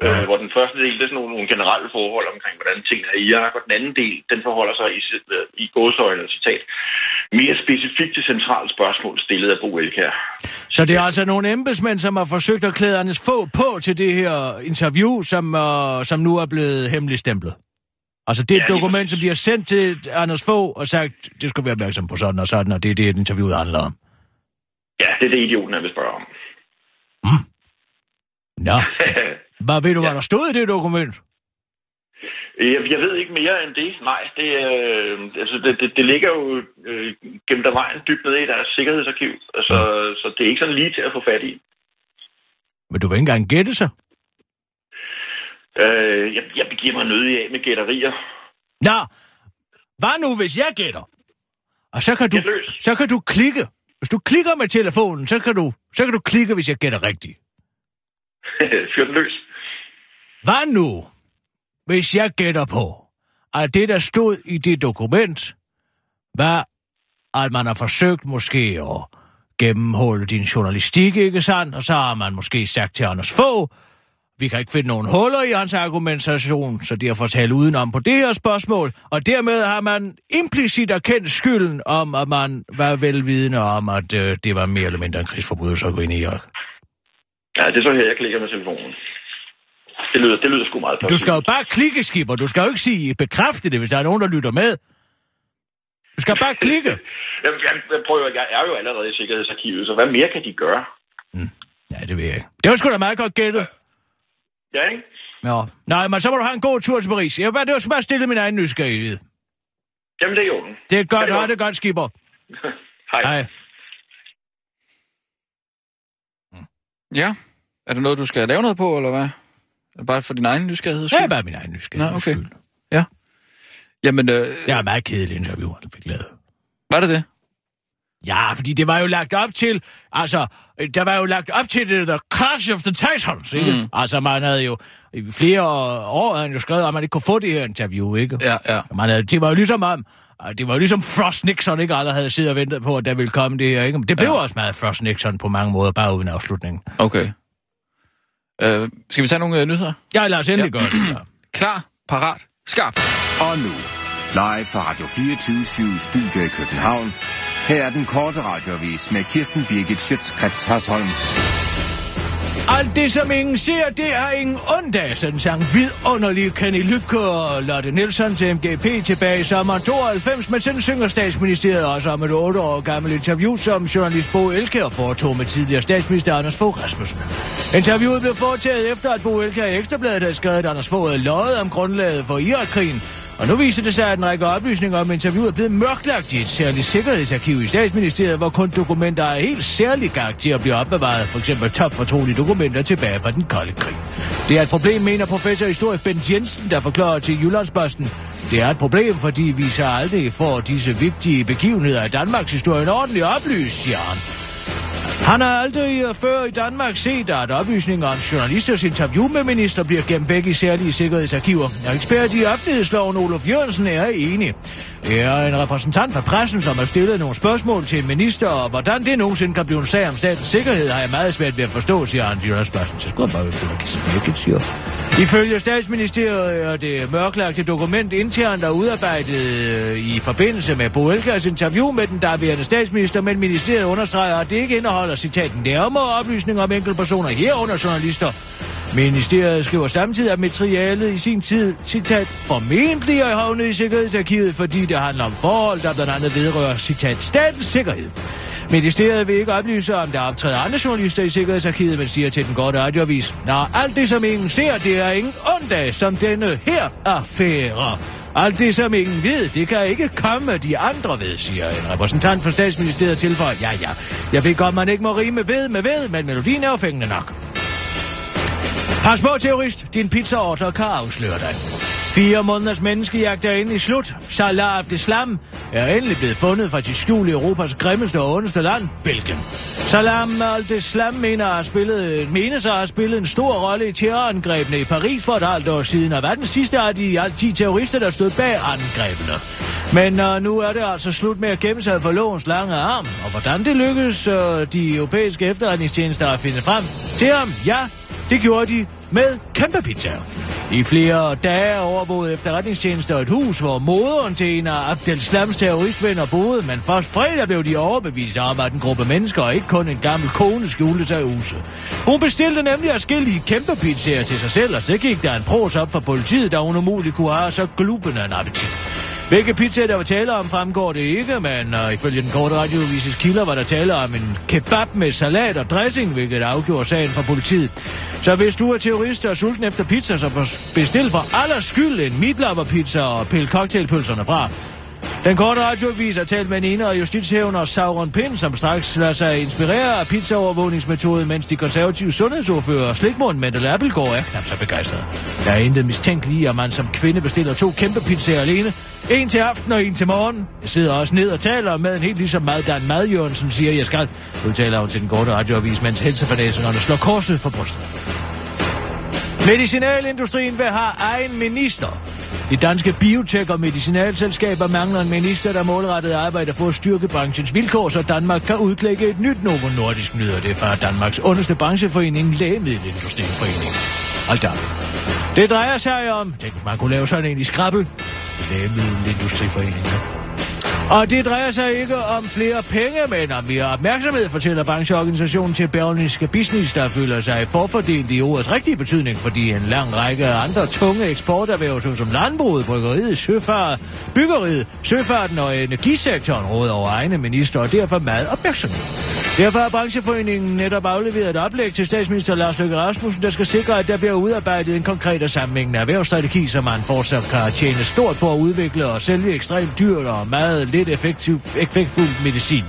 [SPEAKER 4] Ja.
[SPEAKER 6] Øh, hvor den første del, det er sådan nogle, nogle generelle forhold omkring, hvordan tingene er i Irak, og den anden del, den forholder sig i, i gåsøjne, citat, mere specifikt til centrale spørgsmål stillet af Bo Elkær.
[SPEAKER 4] Så det er altså nogle embedsmænd, som har forsøgt at klæde Anders få på til det her interview, som, uh, som nu er blevet hemmeligstemplet. Altså det er et
[SPEAKER 6] Ja,
[SPEAKER 4] dokument, som de har sendt til Anders få og sagt, det skal være opmærksom på sådan og sådan, og det er det, interviewet handler om.
[SPEAKER 6] Ja, det er det, idioten er vil spørge om.
[SPEAKER 4] Nå, hvad ved du, hvad der stod i det dokument?
[SPEAKER 6] jeg, jeg ved ikke mere end det. Nej, det, øh, altså, det, det, det ligger jo øh, gennem der vejen dybt nede i deres sikkerhedsarkiv. Altså, så det er ikke sådan lige til at få fat i.
[SPEAKER 4] Men du vil ikke engang gætte sig.
[SPEAKER 6] Øh, jeg, jeg begiver mig nødig af med gætterier.
[SPEAKER 4] Nå, hvad nu, hvis jeg gætter? Og så kan du, så kan du klikke. Hvis du klikker med telefonen, så kan du, så kan du klikke, hvis jeg gætter rigtigt.
[SPEAKER 6] Fyr den løs.
[SPEAKER 4] Hvad nu, hvis jeg gætter på, at det, der stod i det dokument, var, at man har forsøgt måske at gennemhulle din journalistik, ikke sandt? Og så har man måske sagt til Anders få, vi kan ikke finde nogen huller i hans argumentation, så de har fortalt udenom på det her spørgsmål, og dermed har man implicit erkendt skylden om, at man var velvidende om, at øh, det var mere eller mindre en krigsforbrydelse at gå ind i Irak.
[SPEAKER 6] Ja, det er så her, jeg klikker med telefonen. Det lyder, det lyder sgu meget
[SPEAKER 4] Du skal jo bare klikke, skipper. Du skal jo ikke sige bekræfte det, hvis der er nogen, der lytter med. Du skal bare klikke.
[SPEAKER 6] Jeg, jeg, jeg prøver, jeg er jo allerede i sikkerhedsarkivet, så hvad mere kan de gøre?
[SPEAKER 4] Ja, det ved jeg ikke. Det var sgu da meget godt gættet.
[SPEAKER 6] Ja, ikke?
[SPEAKER 4] Ja. Nej, men så må du have en god tur til Paris. Jeg bare, det var bare stille min egen nysgerrighed.
[SPEAKER 6] Jamen, det er orden.
[SPEAKER 4] Det er godt.
[SPEAKER 6] Ja, det er godt.
[SPEAKER 4] det godt, skipper.
[SPEAKER 6] Hej.
[SPEAKER 4] Hej.
[SPEAKER 5] Ja. Er der noget, du skal lave noget på, eller hvad? Er det bare for din egen nysgerrighed?
[SPEAKER 4] Det er bare min egen nysgerrighed.
[SPEAKER 5] Nå, okay. Ja. Jamen, øh,
[SPEAKER 4] Det er et meget kedeligt interview, han fik lavet.
[SPEAKER 5] var det det?
[SPEAKER 4] Ja, fordi det var jo lagt op til, altså, der var jo lagt op til det, The Clash of the Titans, ikke? Mm. Altså, man havde jo, i flere år havde han jo skrevet, at man ikke kunne få det her interview, ikke?
[SPEAKER 5] Ja, ja.
[SPEAKER 4] Man havde, det var jo ligesom om, Det var jo ligesom Frost Nixon, ikke alle havde siddet og ventet på, at der ville komme det her. Ikke? Men det blev
[SPEAKER 5] Ja.
[SPEAKER 4] også meget Frost Nixon på mange måder, bare uden afslutning.
[SPEAKER 5] Okay. Øh, skal vi tage nogle øh, nyheder?
[SPEAKER 4] Ja, lad os endelig ja. gøre det. Ja.
[SPEAKER 5] Klar, parat, skarp.
[SPEAKER 2] Og nu, live fra Radio 24 Studio i København. Her er den korte radiovis med Kirsten Birgit Schøtzgrads Hasholm.
[SPEAKER 4] Alt det, som ingen ser, det er ingen ondag, sådan sang vidunderlige Kenny Lykke og Lotte Nielsen til MGP tilbage i sommeren 92, men sådan synger statsministeriet også om et 8 år gammelt interview, som journalist Bo Elkær foretog med tidligere statsminister Anders Fogh Rasmussen. Interviewet blev foretaget efter, at Bo Elkær i Ekstrabladet havde skrevet, at Anders Fogh havde løjet om grundlaget for Irakkrigen, og nu viser det sig, at en række oplysninger om interviewet er blevet mørklagt i et særligt sikkerhedsarkiv i statsministeriet, hvor kun dokumenter af helt særlig karakter bliver opbevaret, f.eks. topfortrolige dokumenter tilbage fra den kolde krig. Det er et problem, mener professor historik Ben Jensen, der forklarer til Jyllandsposten. Det er et problem, fordi vi så aldrig får disse vigtige begivenheder af Danmarks historie ordentligt oplyst, siger han. Han har aldrig øh, før i Danmark set, at oplysninger om journalisters interview med minister bliver gemt væk i særlige sikkerhedsarkiver. Og ekspert i offentlighedsloven Olof Jørgensen er enig. Det er en repræsentant fra pressen, som har stillet nogle spørgsmål til en minister, og hvordan det nogensinde kan blive en sag om statens sikkerhed, har jeg meget svært ved at forstå, siger han til Jyllandsposten. Så skulle bare ønske, at siger. Ifølge statsministeriet er det mørklagte dokument internt og udarbejdet øh, i forbindelse med Bo Elkers interview med den daværende statsminister, men ministeriet understreger, at det ikke indeholder citaten nærmere oplysninger om enkeltpersoner herunder journalister. Ministeriet skriver samtidig, at materialet i sin tid, citat, formentlig er havnet i Sikkerhedsarkivet, fordi det handler om forhold, der blandt andet vedrører, citat, statens sikkerhed. Ministeriet vil ikke oplyse, om der optræder andre journalister i Sikkerhedsarkivet, men siger til den gode radioavis, Nå, alt det, som ingen ser, det er ingen ondag, som denne her affære. Alt det, som ingen ved, det kan ikke komme, de andre ved, siger en repræsentant for statsministeriet tilføjer. Ja, ja, jeg ved godt, man ikke må rime ved med ved, men melodien er jo fængende nok. Pas på, terrorist. Din pizzaordre kan afsløre dig. Fire måneders menneskejagt er endelig slut. Salah Abdeslam er endelig blevet fundet fra de skjul i Europas grimmeste og ondeste land, Belgien. Salam Abdeslam mener, at spillet, mener sig at have spillet en stor rolle i terrorangrebene i Paris for et halvt år siden, og var den sidste af de i alt 10 terrorister, der stod bag angrebene. Men uh, nu er det altså slut med at gemme sig for lovens lange arm, og hvordan det lykkedes uh, øh, de europæiske efterretningstjenester at finde frem til ham, ja, det gjorde de med kæmpe pizzaer. I flere dage overvågede efterretningstjenester et hus, hvor moderen til en af Abdelslams terroristvenner boede, men først fredag blev de overbevist om, at en gruppe mennesker og ikke kun en gammel kone skjulte sig i huset. Hun bestilte nemlig forskellige kæmpe pizzaer til sig selv, og så gik der en pros op for politiet, da hun umuligt kunne have så glubende en appetit. Hvilke pizzaer der var tale om, fremgår det ikke, men uh, ifølge den korte radiovises kilder var der tale om en kebab med salat og dressing, hvilket afgjorde sagen for politiet. Så hvis du er terrorist og sulten efter pizza, så bestil for aller skyld en meatlapper-pizza og pille cocktailpølserne fra. Den korte radioavis har talt med en ene af justitshævner Sauron Pind, som straks lader sig inspirere af pizzaovervågningsmetoden, mens de konservative sundhedsordfører Slikmund Mendel Appelgaard er knap så begejstret. Der er intet mistænkt lige, at man som kvinde bestiller to kæmpe pizzaer alene. En til aften og en til morgen. Jeg sidder også ned og taler med en helt ligesom Maddan Mad Jørgensen siger, jeg skal, udtaler hun til den korte radioavis, mens helsefornæserne slår korset for brystet. Medicinalindustrien vil have egen minister. De danske biotek og medicinalselskaber mangler en minister, der målrettet arbejder for at styrke branchens vilkår, så Danmark kan udklække et nyt Novo Nordisk nyder det fra Danmarks underste brancheforening, Lægemiddelindustriforeningen. Hold da. Det drejer sig om, tænk hvis man kunne lave sådan en i skrabbel, Lægemiddelindustriforeningen. Og det drejer sig ikke om flere penge, men om mere opmærksomhed, fortæller brancheorganisationen til Berlingske Business, der føler sig forfordelt i ordets rigtige betydning, fordi en lang række andre tunge eksporterhverv, såsom landbruget, bryggeriet, søfart, byggeriet, søfarten og energisektoren råder over egne minister, og derfor meget opmærksomhed. Derfor har brancheforeningen netop afleveret et oplæg til statsminister Lars Løkke Rasmussen, der skal sikre, at der bliver udarbejdet en konkret og sammenhængende erhvervsstrategi, som man fortsat kan tjene stort på at udvikle og sælge ekstremt dyrt og meget lidt effektiv, effektfuld medicin.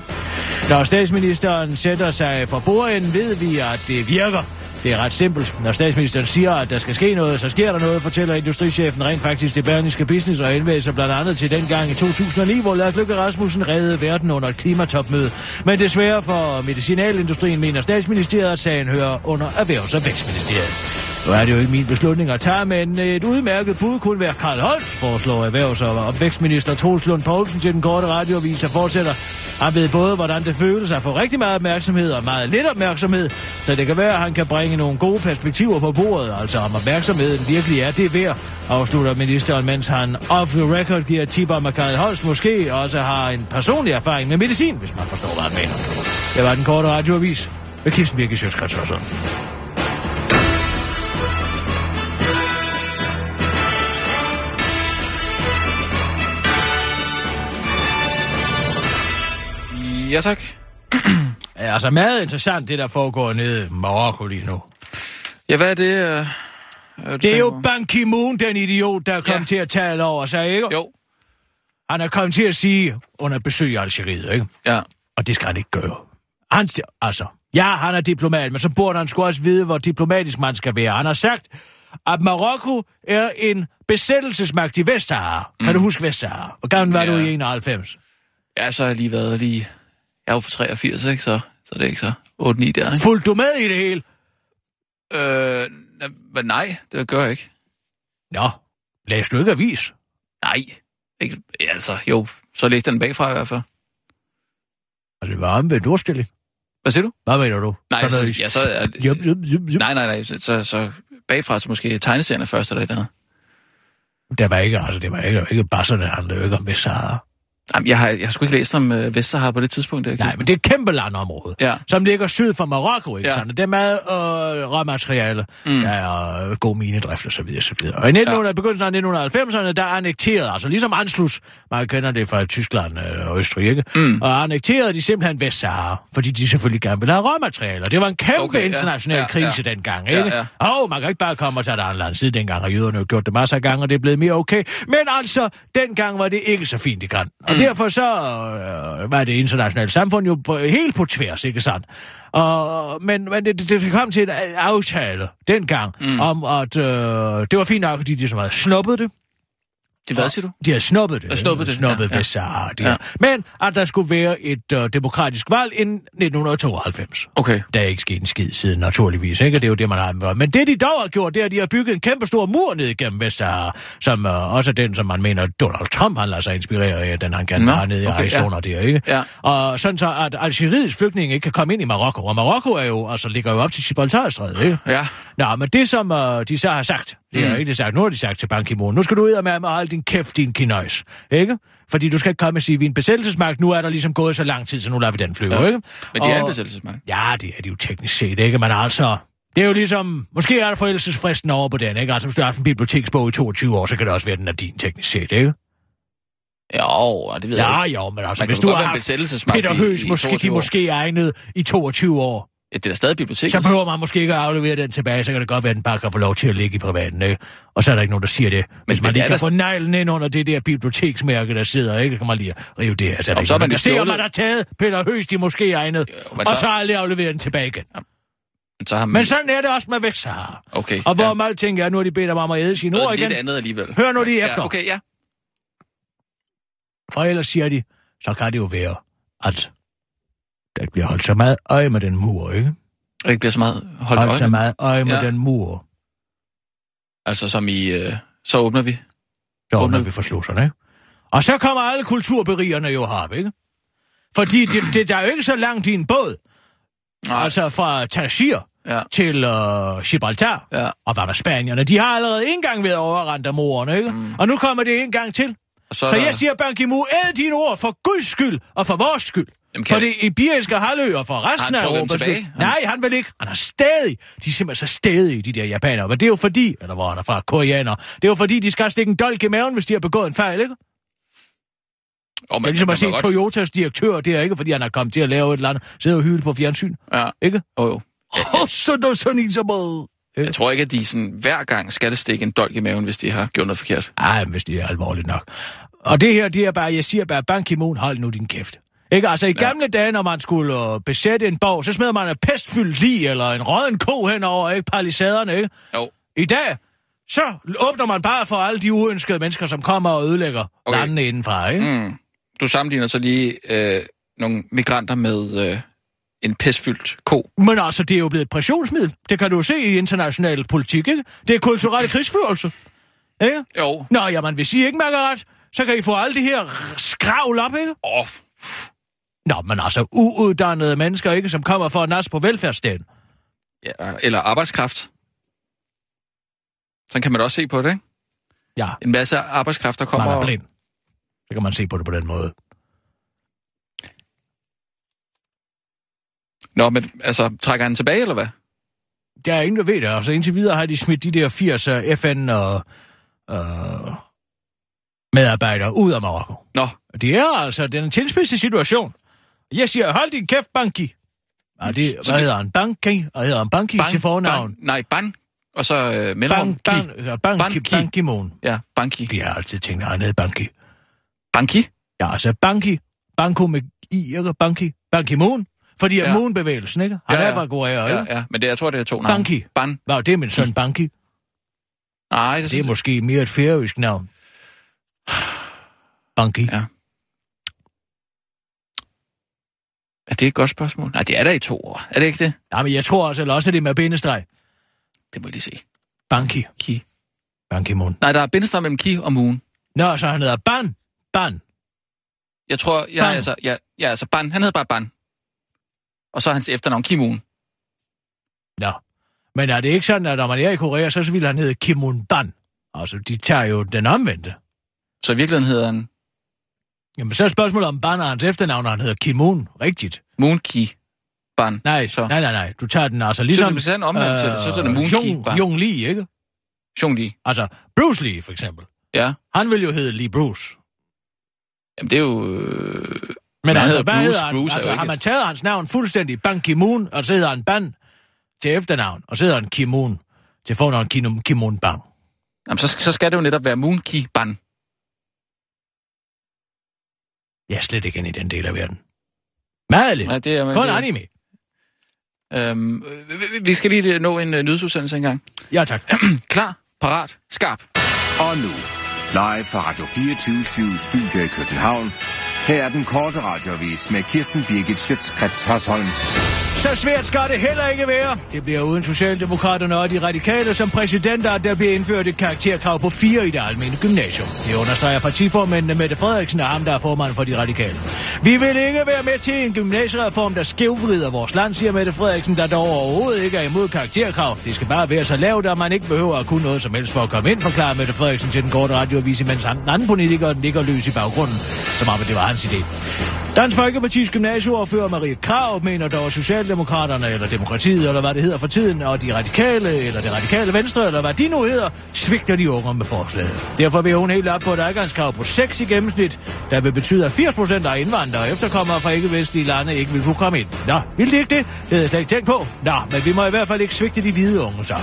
[SPEAKER 4] Når statsministeren sætter sig for bordenden, ved vi, at det virker. Det er ret simpelt. Når statsministeren siger, at der skal ske noget, så sker der noget, fortæller industrichefen rent faktisk til Berlingske Business og henvender blandt andet til den gang i 2009, hvor Lars Løkke Rasmussen reddede verden under et klimatopmøde. Men desværre for medicinalindustrien mener statsministeriet, at sagen hører under Erhvervs- og Vækstministeriet. Nu er det jo ikke min beslutning at tage, men et udmærket bud kunne være Karl Holst, foreslår erhvervs- og vækstminister Troels Lund Poulsen til den korte radioavis og fortsætter. Han ved både, hvordan det føles at få rigtig meget opmærksomhed og meget lidt opmærksomhed, så det kan være, at han kan bringe nogle gode perspektiver på bordet, altså om opmærksomheden virkelig er det værd, afslutter ministeren, mens han off the record giver tip om, at Karl Holst måske også har en personlig erfaring med medicin, hvis man forstår, hvad han mener. Det var den korte radioavis med Kirsten Birke Sjøtskrets
[SPEAKER 5] Ja, tak.
[SPEAKER 4] Ja, altså meget interessant, det der foregår nede i Marokko lige nu.
[SPEAKER 5] Ja, hvad er det? Øh, øh,
[SPEAKER 4] Det er jo? Ban Ki-moon, den idiot, der er kommet
[SPEAKER 5] Ja.
[SPEAKER 4] til at tale over sig, ikke?
[SPEAKER 5] Jo,
[SPEAKER 4] Han er kommet til at sige under besøg i Algeriet, ikke?
[SPEAKER 5] ja.
[SPEAKER 4] Og det skal han ikke gøre. Han, altså, ja, han er diplomat, men så burde han sgu også vide, hvor diplomatisk man skal være. Han har sagt, at Marokko er en besættelsesmagt i Vestsahara. Mm. Kan du huske Vestsahara? Hvor gammel var
[SPEAKER 5] Ja.
[SPEAKER 4] du i 91?
[SPEAKER 5] Ja, så har jeg lige været lige... Jeg er jo for 83, ikke? Så, så det er ikke så 8-9 der, ikke?
[SPEAKER 4] Fulgte du med i det hele?
[SPEAKER 5] Øh, men nej, det gør jeg ikke.
[SPEAKER 4] Nå, læste du ikke avis?
[SPEAKER 5] Nej. Ikke, altså, jo, så læste den bagfra i hvert fald.
[SPEAKER 4] Altså, det var omvendt ordstilling.
[SPEAKER 5] Hvad siger du?
[SPEAKER 4] Hvad mener du?
[SPEAKER 5] Nej, så,
[SPEAKER 4] noget-
[SPEAKER 5] ja, så er
[SPEAKER 4] Jup, jup, jup, jup.
[SPEAKER 5] nej, nej, nej, så, så, så bagfra så måske tegneserierne først eller et andet.
[SPEAKER 4] Det var ikke, altså, det var ikke, ikke det handlede jo ikke om Vestsahara.
[SPEAKER 5] Jamen, jeg har, jeg har sgu ikke læst om øh, Vestsahara på det tidspunkt. Der,
[SPEAKER 4] Nej, men det er et kæmpe landområde,
[SPEAKER 5] Ja.
[SPEAKER 4] som ligger syd for Marokko, ikke
[SPEAKER 5] Ja.
[SPEAKER 4] ja. sådan? Det er meget øh, råmateriale,
[SPEAKER 5] Mm.
[SPEAKER 4] mm. ja, og god minedrift og så videre, så videre. Og i 1900, ja. begyndelsen af 1990'erne, der annekterede, altså ligesom Anschluss, man kender det fra Tyskland øh, og Østrig, ikke?
[SPEAKER 5] Mm.
[SPEAKER 4] Og annekterede de simpelthen Vestsahara, fordi de selvfølgelig gerne ville have råmaterialer. Det var en kæmpe
[SPEAKER 5] Okay, ja.
[SPEAKER 4] international
[SPEAKER 5] Ja,
[SPEAKER 4] ja, krise
[SPEAKER 5] ja.
[SPEAKER 4] dengang,
[SPEAKER 5] Ja,
[SPEAKER 4] ikke?
[SPEAKER 5] ja.
[SPEAKER 4] Åh, oh, man kan ikke bare komme og tage et andet land. Siden dengang har jøderne jo gjort det masser af gange, og det er blevet mere okay. Men altså, dengang var det ikke så fint i gang. Og mm. derfor så øh, var det internationale samfund jo på, helt på tværs, ikke sandt? Og, men men det, det, det kom til en aftale dengang, mm. om at øh, det var fint nok, fordi de som havde snuppet det.
[SPEAKER 5] Det hvad siger du?
[SPEAKER 4] De har snuppet det.
[SPEAKER 5] Ja, snuppet det,
[SPEAKER 4] Snuppet
[SPEAKER 5] ja, ja.
[SPEAKER 4] De
[SPEAKER 5] Ja.
[SPEAKER 4] ja. Men at der skulle være et øh, demokratisk valg inden 1992.
[SPEAKER 5] Okay.
[SPEAKER 4] Der er ikke sket en skid siden, naturligvis, ikke? Det er jo det, man har Men det, de dog har gjort, det er, at de har bygget en kæmpe stor mur ned igennem Vestsahara, som øh, også er den, som man mener, Donald Trump har ladet sig inspirere af, den han gerne have nede i
[SPEAKER 5] okay,
[SPEAKER 4] Arizona der, ikke?
[SPEAKER 5] Ja.
[SPEAKER 4] Og sådan så, at Algeriets flygtninge ikke kan komme ind i Marokko. Og Marokko er jo, altså, ligger jo op til Gibraltarstrædet, ikke?
[SPEAKER 5] Ja.
[SPEAKER 4] Nå, men det, som øh, de så har sagt, det er
[SPEAKER 5] Mm.
[SPEAKER 4] ikke sagt, nu har de sagt til Ban Ki-moon, nu skal du ud og med at holde din kæft, din kinøjs, ikke? Fordi du skal ikke komme og sige, vi er en besættelsesmagt, nu er der ligesom gået så lang tid, så nu lader vi den flyve,
[SPEAKER 5] Ja.
[SPEAKER 4] ikke?
[SPEAKER 5] Men de er en besættelsesmagt.
[SPEAKER 4] Ja, det er de jo teknisk set, ikke? Men altså, det er jo ligesom, måske er der forældelsesfristen over på den, ikke? Altså, hvis du har haft en biblioteksbog i 22 år, så kan det også være, at den er din teknisk set, ikke?
[SPEAKER 5] Jo, det ved jeg
[SPEAKER 4] Ja,
[SPEAKER 5] ikke.
[SPEAKER 4] jo, men altså,
[SPEAKER 5] Man
[SPEAKER 4] hvis du har haft Peter
[SPEAKER 5] i-
[SPEAKER 4] Høs,
[SPEAKER 5] i
[SPEAKER 4] måske, de
[SPEAKER 5] 22 år.
[SPEAKER 4] måske egnet i 22 år.
[SPEAKER 5] Det er da stadig biblioteket.
[SPEAKER 4] Så behøver man måske ikke at aflevere den tilbage, så kan det godt være, at den bare kan få lov til at ligge i privaten, ikke? Og så er der ikke nogen, der siger det. Hvis
[SPEAKER 5] men
[SPEAKER 4] man
[SPEAKER 5] det
[SPEAKER 4] lige
[SPEAKER 5] er
[SPEAKER 4] kan
[SPEAKER 5] da-
[SPEAKER 4] få neglen ind under det der biblioteksmærke, der sidder, ikke? Så kan man lige rive det. Altså, er der
[SPEAKER 5] Jamen, så er man
[SPEAKER 4] der ser,
[SPEAKER 5] stjålet.
[SPEAKER 4] man har taget Peter Høs, de måske egnet,
[SPEAKER 5] Jo, men
[SPEAKER 4] og
[SPEAKER 5] så-
[SPEAKER 4] så aldrig afleveret den tilbage igen.
[SPEAKER 5] Så har man...
[SPEAKER 4] Men sådan er det også med Vestsahara.
[SPEAKER 5] Okay,
[SPEAKER 4] Og hvor
[SPEAKER 5] ja.
[SPEAKER 4] ja. alting er, nu har de bedt om at æde sine ord igen.
[SPEAKER 5] andet alligevel.
[SPEAKER 4] Hør nu lige efter.
[SPEAKER 5] Ja, okay, ja.
[SPEAKER 4] For ellers siger de, så kan det jo være, at der ikke bliver holdt så meget øje med den mur, ikke?
[SPEAKER 5] Og ikke bliver så meget holdt
[SPEAKER 4] Holdt så
[SPEAKER 5] øje.
[SPEAKER 4] meget øje med
[SPEAKER 5] Ja.
[SPEAKER 4] den mur.
[SPEAKER 5] Altså som i... Øh, så åbner vi.
[SPEAKER 4] Så
[SPEAKER 5] Åbner-
[SPEAKER 4] åbner vi for slusserne, ikke? Og så kommer alle kulturberigerne jo herop, ikke? Fordi det, det, der er jo ikke så langt i en båd.
[SPEAKER 5] Nej.
[SPEAKER 4] Altså fra Tangier
[SPEAKER 5] Ja.
[SPEAKER 4] til uh, Gibraltar.
[SPEAKER 5] Ja.
[SPEAKER 4] Og hvad med Spanierne? De har allerede en gang været overrendt af morerne, ikke? Mm. Og nu kommer det en gang til.
[SPEAKER 5] Og
[SPEAKER 4] Så, så
[SPEAKER 5] der-
[SPEAKER 4] jeg siger, Ban Ki-moon, æd dine ord for Guds skyld og for vores skyld.
[SPEAKER 5] Jamen, kan
[SPEAKER 4] for
[SPEAKER 5] det-
[SPEAKER 4] det iberiske halvø og for
[SPEAKER 5] Har
[SPEAKER 4] resten af Europa.
[SPEAKER 5] tilbage?
[SPEAKER 4] Nej, han vil ikke. Han er stadig. De er simpelthen så stadige, de der japanere. Men det er jo fordi, eller hvor han er fra, koreaner. Det er jo fordi, de skal stikke en dolk i maven, hvis de har begået en fejl, ikke?
[SPEAKER 5] Oh,
[SPEAKER 4] Det er ligesom at se Toyotas direktør, det er ikke, fordi han er kommet til at lave et eller andet, sidde og hylde på fjernsyn,
[SPEAKER 5] Ja,
[SPEAKER 4] ikke?
[SPEAKER 5] jo, jo.
[SPEAKER 4] Der.
[SPEAKER 5] Jeg tror ikke, at de sådan, hver gang skal stikke en dolk i maven, hvis de har gjort noget forkert.
[SPEAKER 4] Ej, hvis det er alvorligt nok. Og det her, det er bare, jeg siger bare, Ban Ki-moon, hold nu din kæft. Ikke? Altså, i gamle dage, når man skulle uh, besætte en borg, så smed man en pestfyldt lig eller en rådden ko henover, ikke? Palisaderne, ikke?
[SPEAKER 5] Jo.
[SPEAKER 4] I dag, så åbner man bare for alle de uønskede mennesker, som kommer og ødelægger
[SPEAKER 5] Okay.
[SPEAKER 4] landene indenfra, ikke? Mm.
[SPEAKER 5] Du sammenligner så lige øh, nogle migranter med øh, en pestfyldt ko.
[SPEAKER 4] Men altså, det er jo blevet et pressionsmiddel. Det kan du jo se i international politik, ikke? Det er kulturel krigsførelse. Ikke?
[SPEAKER 5] Jo.
[SPEAKER 4] Nå, jamen, hvis I ikke mærker ret, så kan I få alle de her skravl op, ikke?
[SPEAKER 5] Åh,
[SPEAKER 4] Nå, men altså, uuddannede mennesker, ikke? Som kommer for at nas på velfærdsstaten.
[SPEAKER 5] ja, eller arbejdskraft. Sådan kan man da også se på det, ikke?
[SPEAKER 4] Ja,
[SPEAKER 5] En masse arbejdskraft, der kommer...
[SPEAKER 4] man er blind. Så kan man se på det på den måde.
[SPEAKER 5] Nå, men altså, trækker han tilbage, eller hvad?
[SPEAKER 4] Der er ingen, der ved det. Altså, indtil videre har de smidt de der 80 øh, FN og øh, medarbejdere ud af Marokko.
[SPEAKER 5] Nå,
[SPEAKER 4] Det er altså den tilspidsede situation. Jeg siger, hold din kæft, Banki. Ja, det,
[SPEAKER 5] så
[SPEAKER 4] hvad
[SPEAKER 5] det-
[SPEAKER 4] hedder han? Banki? Hvad hedder han? Banki
[SPEAKER 5] bang,
[SPEAKER 4] til fornavn?
[SPEAKER 5] Bang, nej, ban, og så øh, mellemrum.
[SPEAKER 4] Bang, ja, Banki,
[SPEAKER 5] Banki.
[SPEAKER 4] Banki Moon.
[SPEAKER 5] Ja, banki.
[SPEAKER 4] Jeg har altid tænkt, at han hed Banki.
[SPEAKER 5] Banki?
[SPEAKER 4] Ja, altså Banki. Banko med I, ikke? Banki. Banki Moon. Fordi ja.
[SPEAKER 5] Ja.
[SPEAKER 4] Moon-bevægelsen, ikke? Han
[SPEAKER 5] Ja,
[SPEAKER 4] er
[SPEAKER 5] ja.
[SPEAKER 4] fra Korea, ikke?
[SPEAKER 5] Ja, ja, men det, jeg tror, det er to navne.
[SPEAKER 4] Banki.
[SPEAKER 5] Ban.
[SPEAKER 4] Wow, det er min søn Banki.
[SPEAKER 5] Nej, det,
[SPEAKER 4] Det er måske mere et færøsk navn. Banki.
[SPEAKER 5] Ja. Er det et godt spørgsmål? Nej, det er der i to år. Er det ikke det?
[SPEAKER 4] Ja, men jeg tror altså eller også, at det er med bindestreg.
[SPEAKER 5] Det må jeg lige se.
[SPEAKER 4] Banki.
[SPEAKER 5] Ki.
[SPEAKER 4] Banki Moon.
[SPEAKER 5] Nej, der er bindestreg mellem Ki og Moon.
[SPEAKER 4] Nå, så han hedder Ban. Ban.
[SPEAKER 5] Jeg tror, jeg
[SPEAKER 4] Ban.
[SPEAKER 5] er altså, ja, ja, altså Ban, han hedder bare Ban. Og så er hans efternavn Ki Moon.
[SPEAKER 4] Nå. Men er det ikke sådan, at når man er i Korea, så ville han hedde Kimun Ban? Altså, de tager jo den omvendte.
[SPEAKER 5] Så i virkeligheden hedder han
[SPEAKER 4] Jamen, så er spørgsmålet om Ban er hans efternavn, og han hedder Kimun. Rigtigt.
[SPEAKER 5] Moon Ki Ban.
[SPEAKER 4] Nej,
[SPEAKER 5] Så.
[SPEAKER 4] nej, nej, nej. Du tager den altså ligesom...
[SPEAKER 5] hvis han omvendt til det, så er det Moon Ki
[SPEAKER 4] Jung,
[SPEAKER 5] Ban.
[SPEAKER 4] Jung Lee, ikke?
[SPEAKER 5] Jung Li.
[SPEAKER 4] Altså, Bruce Lee, for eksempel.
[SPEAKER 5] Ja.
[SPEAKER 4] Han vil jo hedde Lee Bruce.
[SPEAKER 5] Jamen, det er jo... Øh...
[SPEAKER 4] Men
[SPEAKER 5] han
[SPEAKER 4] altså,
[SPEAKER 5] hedder
[SPEAKER 4] hvad
[SPEAKER 5] Bruce.
[SPEAKER 4] hedder han?
[SPEAKER 5] Bruce
[SPEAKER 4] altså, har
[SPEAKER 5] ikke
[SPEAKER 4] man taget hans navn fuldstændig Ban Ki-moon, og så hedder han Ban til efternavn, og så hedder han Ki-moon til fornavn Kim- Ki-moon Bang.
[SPEAKER 5] Jamen, så, så skal det jo netop være Moon Ki
[SPEAKER 4] Jeg er slet ikke inde i den del af verden. Meget lidt.
[SPEAKER 5] Ja, det er,
[SPEAKER 4] Kun
[SPEAKER 5] det,
[SPEAKER 4] anime.
[SPEAKER 5] Øhm, vi- vi skal lige nå en uh, nyhedsudsendelse engang.
[SPEAKER 4] Ja, tak.
[SPEAKER 5] Klar, parat, skarp.
[SPEAKER 2] Og nu, live fra Radio 24 Studio i København. Her er den korte radiovis med Kirsten Birgit Schøtzgrads Hasholm.
[SPEAKER 4] Så svært skal det heller ikke være. Det bliver uden Socialdemokraterne og de radikale som præsidenter, at der bliver indført et karakterkrav på fire i det almindelige gymnasium. Det understreger partiformændene Mette Frederiksen og ham, der er formand for de radikale. Vi vil ikke være med til en gymnasiereform, der skævvrider vores land, siger Mette Frederiksen, der dog overhovedet ikke er imod karakterkrav. Det skal bare være så lavt, at man ikke behøver at kunne noget som helst for at komme ind, forklarer Mette Frederiksen til den korte radioavis, mens han- anden politiker ligger løs i baggrunden, som om det var hans idé. Dansk Folkepartis gymnasieordfører Marie Krav mener dog, at Socialdemokraterne, eller Demokratiet, eller hvad det hedder for tiden, og de radikale, eller det radikale venstre, eller hvad de nu hedder, svigter de unge med forslaget. Derfor vil hun helt op på et adgangskrav på 6 i gennemsnit, der vil betyde, at 80 procent af indvandrere og efterkommere fra ikke-vestlige lande ikke vil kunne komme ind. Nå, vil de ikke det? Det havde jeg slet ikke tænkt på. Nå, men vi må i hvert fald ikke svigte de hvide unge så.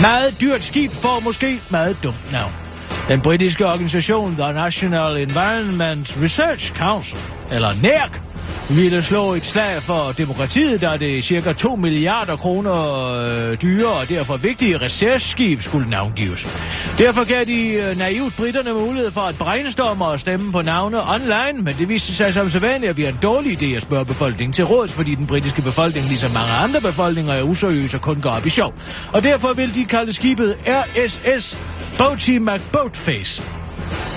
[SPEAKER 4] Meget dyrt skib får måske meget dumt navn. Den britiske organisation The National Environment Research Council, eller NERC, ville slå et slag for demokratiet, da det cirka 2 milliarder kroner øh, dyre og derfor vigtige reserveskib skulle navngives. Derfor gav de øh, naivt britterne mulighed for at brainstorme og stemme på navne online, men det viste sig som sædvanligt, at vi en dårlig idé at spørge befolkningen til råds, fordi den britiske befolkning, ligesom mange andre befolkninger, er useriøse og kun går op i sjov. Og derfor vil de kalde skibet RSS Boaty McBoatface.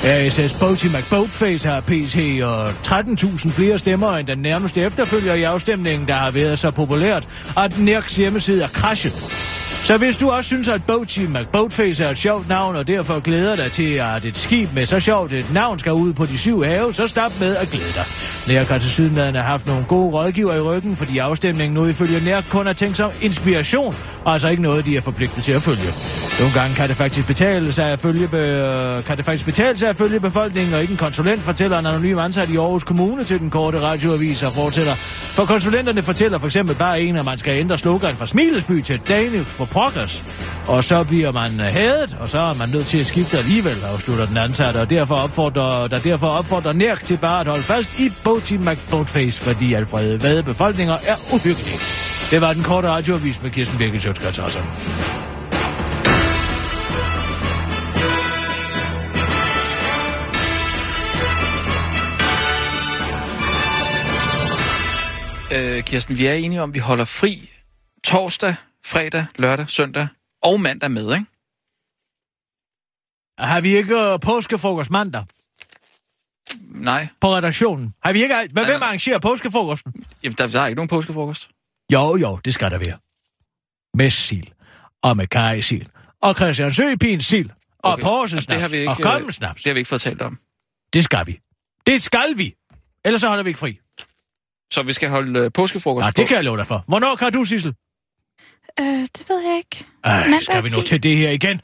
[SPEAKER 4] RSS Boaty McBoatface har PC og 13.000 flere stemmer end den nærmeste efterfølger i afstemningen, der har været så populært, at NERCs hjemmeside er crashet. Så hvis du også synes, at Boaty McBoatface er et sjovt navn, og derfor glæder dig til, at et skib med så sjovt et navn skal ud på de syv have, så stop med at glæde dig. NERK har til har haft nogle gode rådgiver i ryggen, fordi afstemningen nu ifølge NERK kun er tænkt som inspiration, og altså ikke noget, de er forpligtet til at følge. Nogle gange kan det faktisk betale sig at følge, be... kan det faktisk betale sig at følge befolkningen, og ikke en konsulent fortæller en anonym ansat i Aarhus Kommune til den korte radioavis og fortæller. For konsulenterne fortæller for eksempel bare en, at man skal ændre slogan fra Smilesby til Danish for pokkers. Og så bliver man øh, hædet, og så er man nødt til at skifte alligevel, afslutter den ansatte, og derfor opfordrer, der derfor opfordrer Nærk til bare at holde fast i Boaty McBoatface, fordi Alfred Vade befolkninger er uhyggelige. Det var den korte radioavis med Kirsten Birgit Sjøtskrets
[SPEAKER 5] øh, Kirsten, vi er enige om, at vi holder fri torsdag, fredag, lørdag, søndag og mandag med, ikke?
[SPEAKER 4] Har vi ikke uh, påskefrokost mandag
[SPEAKER 5] Nej,
[SPEAKER 4] på redaktionen? Har vi ikke... Hvad, hvem arrangerer påskefrokosten?
[SPEAKER 5] Jamen, der, der er ikke nogen påskefrokost.
[SPEAKER 4] Jo, jo, det skal der være. Med sild. Og med kajsild. Og Christian Søpins sild. Og
[SPEAKER 5] Okay.
[SPEAKER 4] okay.
[SPEAKER 5] det har vi ikke,
[SPEAKER 4] Og kommensnaps.
[SPEAKER 5] Det har vi ikke fået talt om.
[SPEAKER 4] Det skal vi. Det skal vi. Ellers så holder vi ikke fri.
[SPEAKER 5] Så vi skal holde øh, påskefrokost
[SPEAKER 4] Nej,
[SPEAKER 5] på.
[SPEAKER 4] det kan jeg love dig for. Hvornår kan du, Sissel?
[SPEAKER 7] Øh, det ved jeg ikke.
[SPEAKER 4] Ej,
[SPEAKER 7] Mandag
[SPEAKER 4] skal vi nu
[SPEAKER 7] fint.
[SPEAKER 4] til det her igen?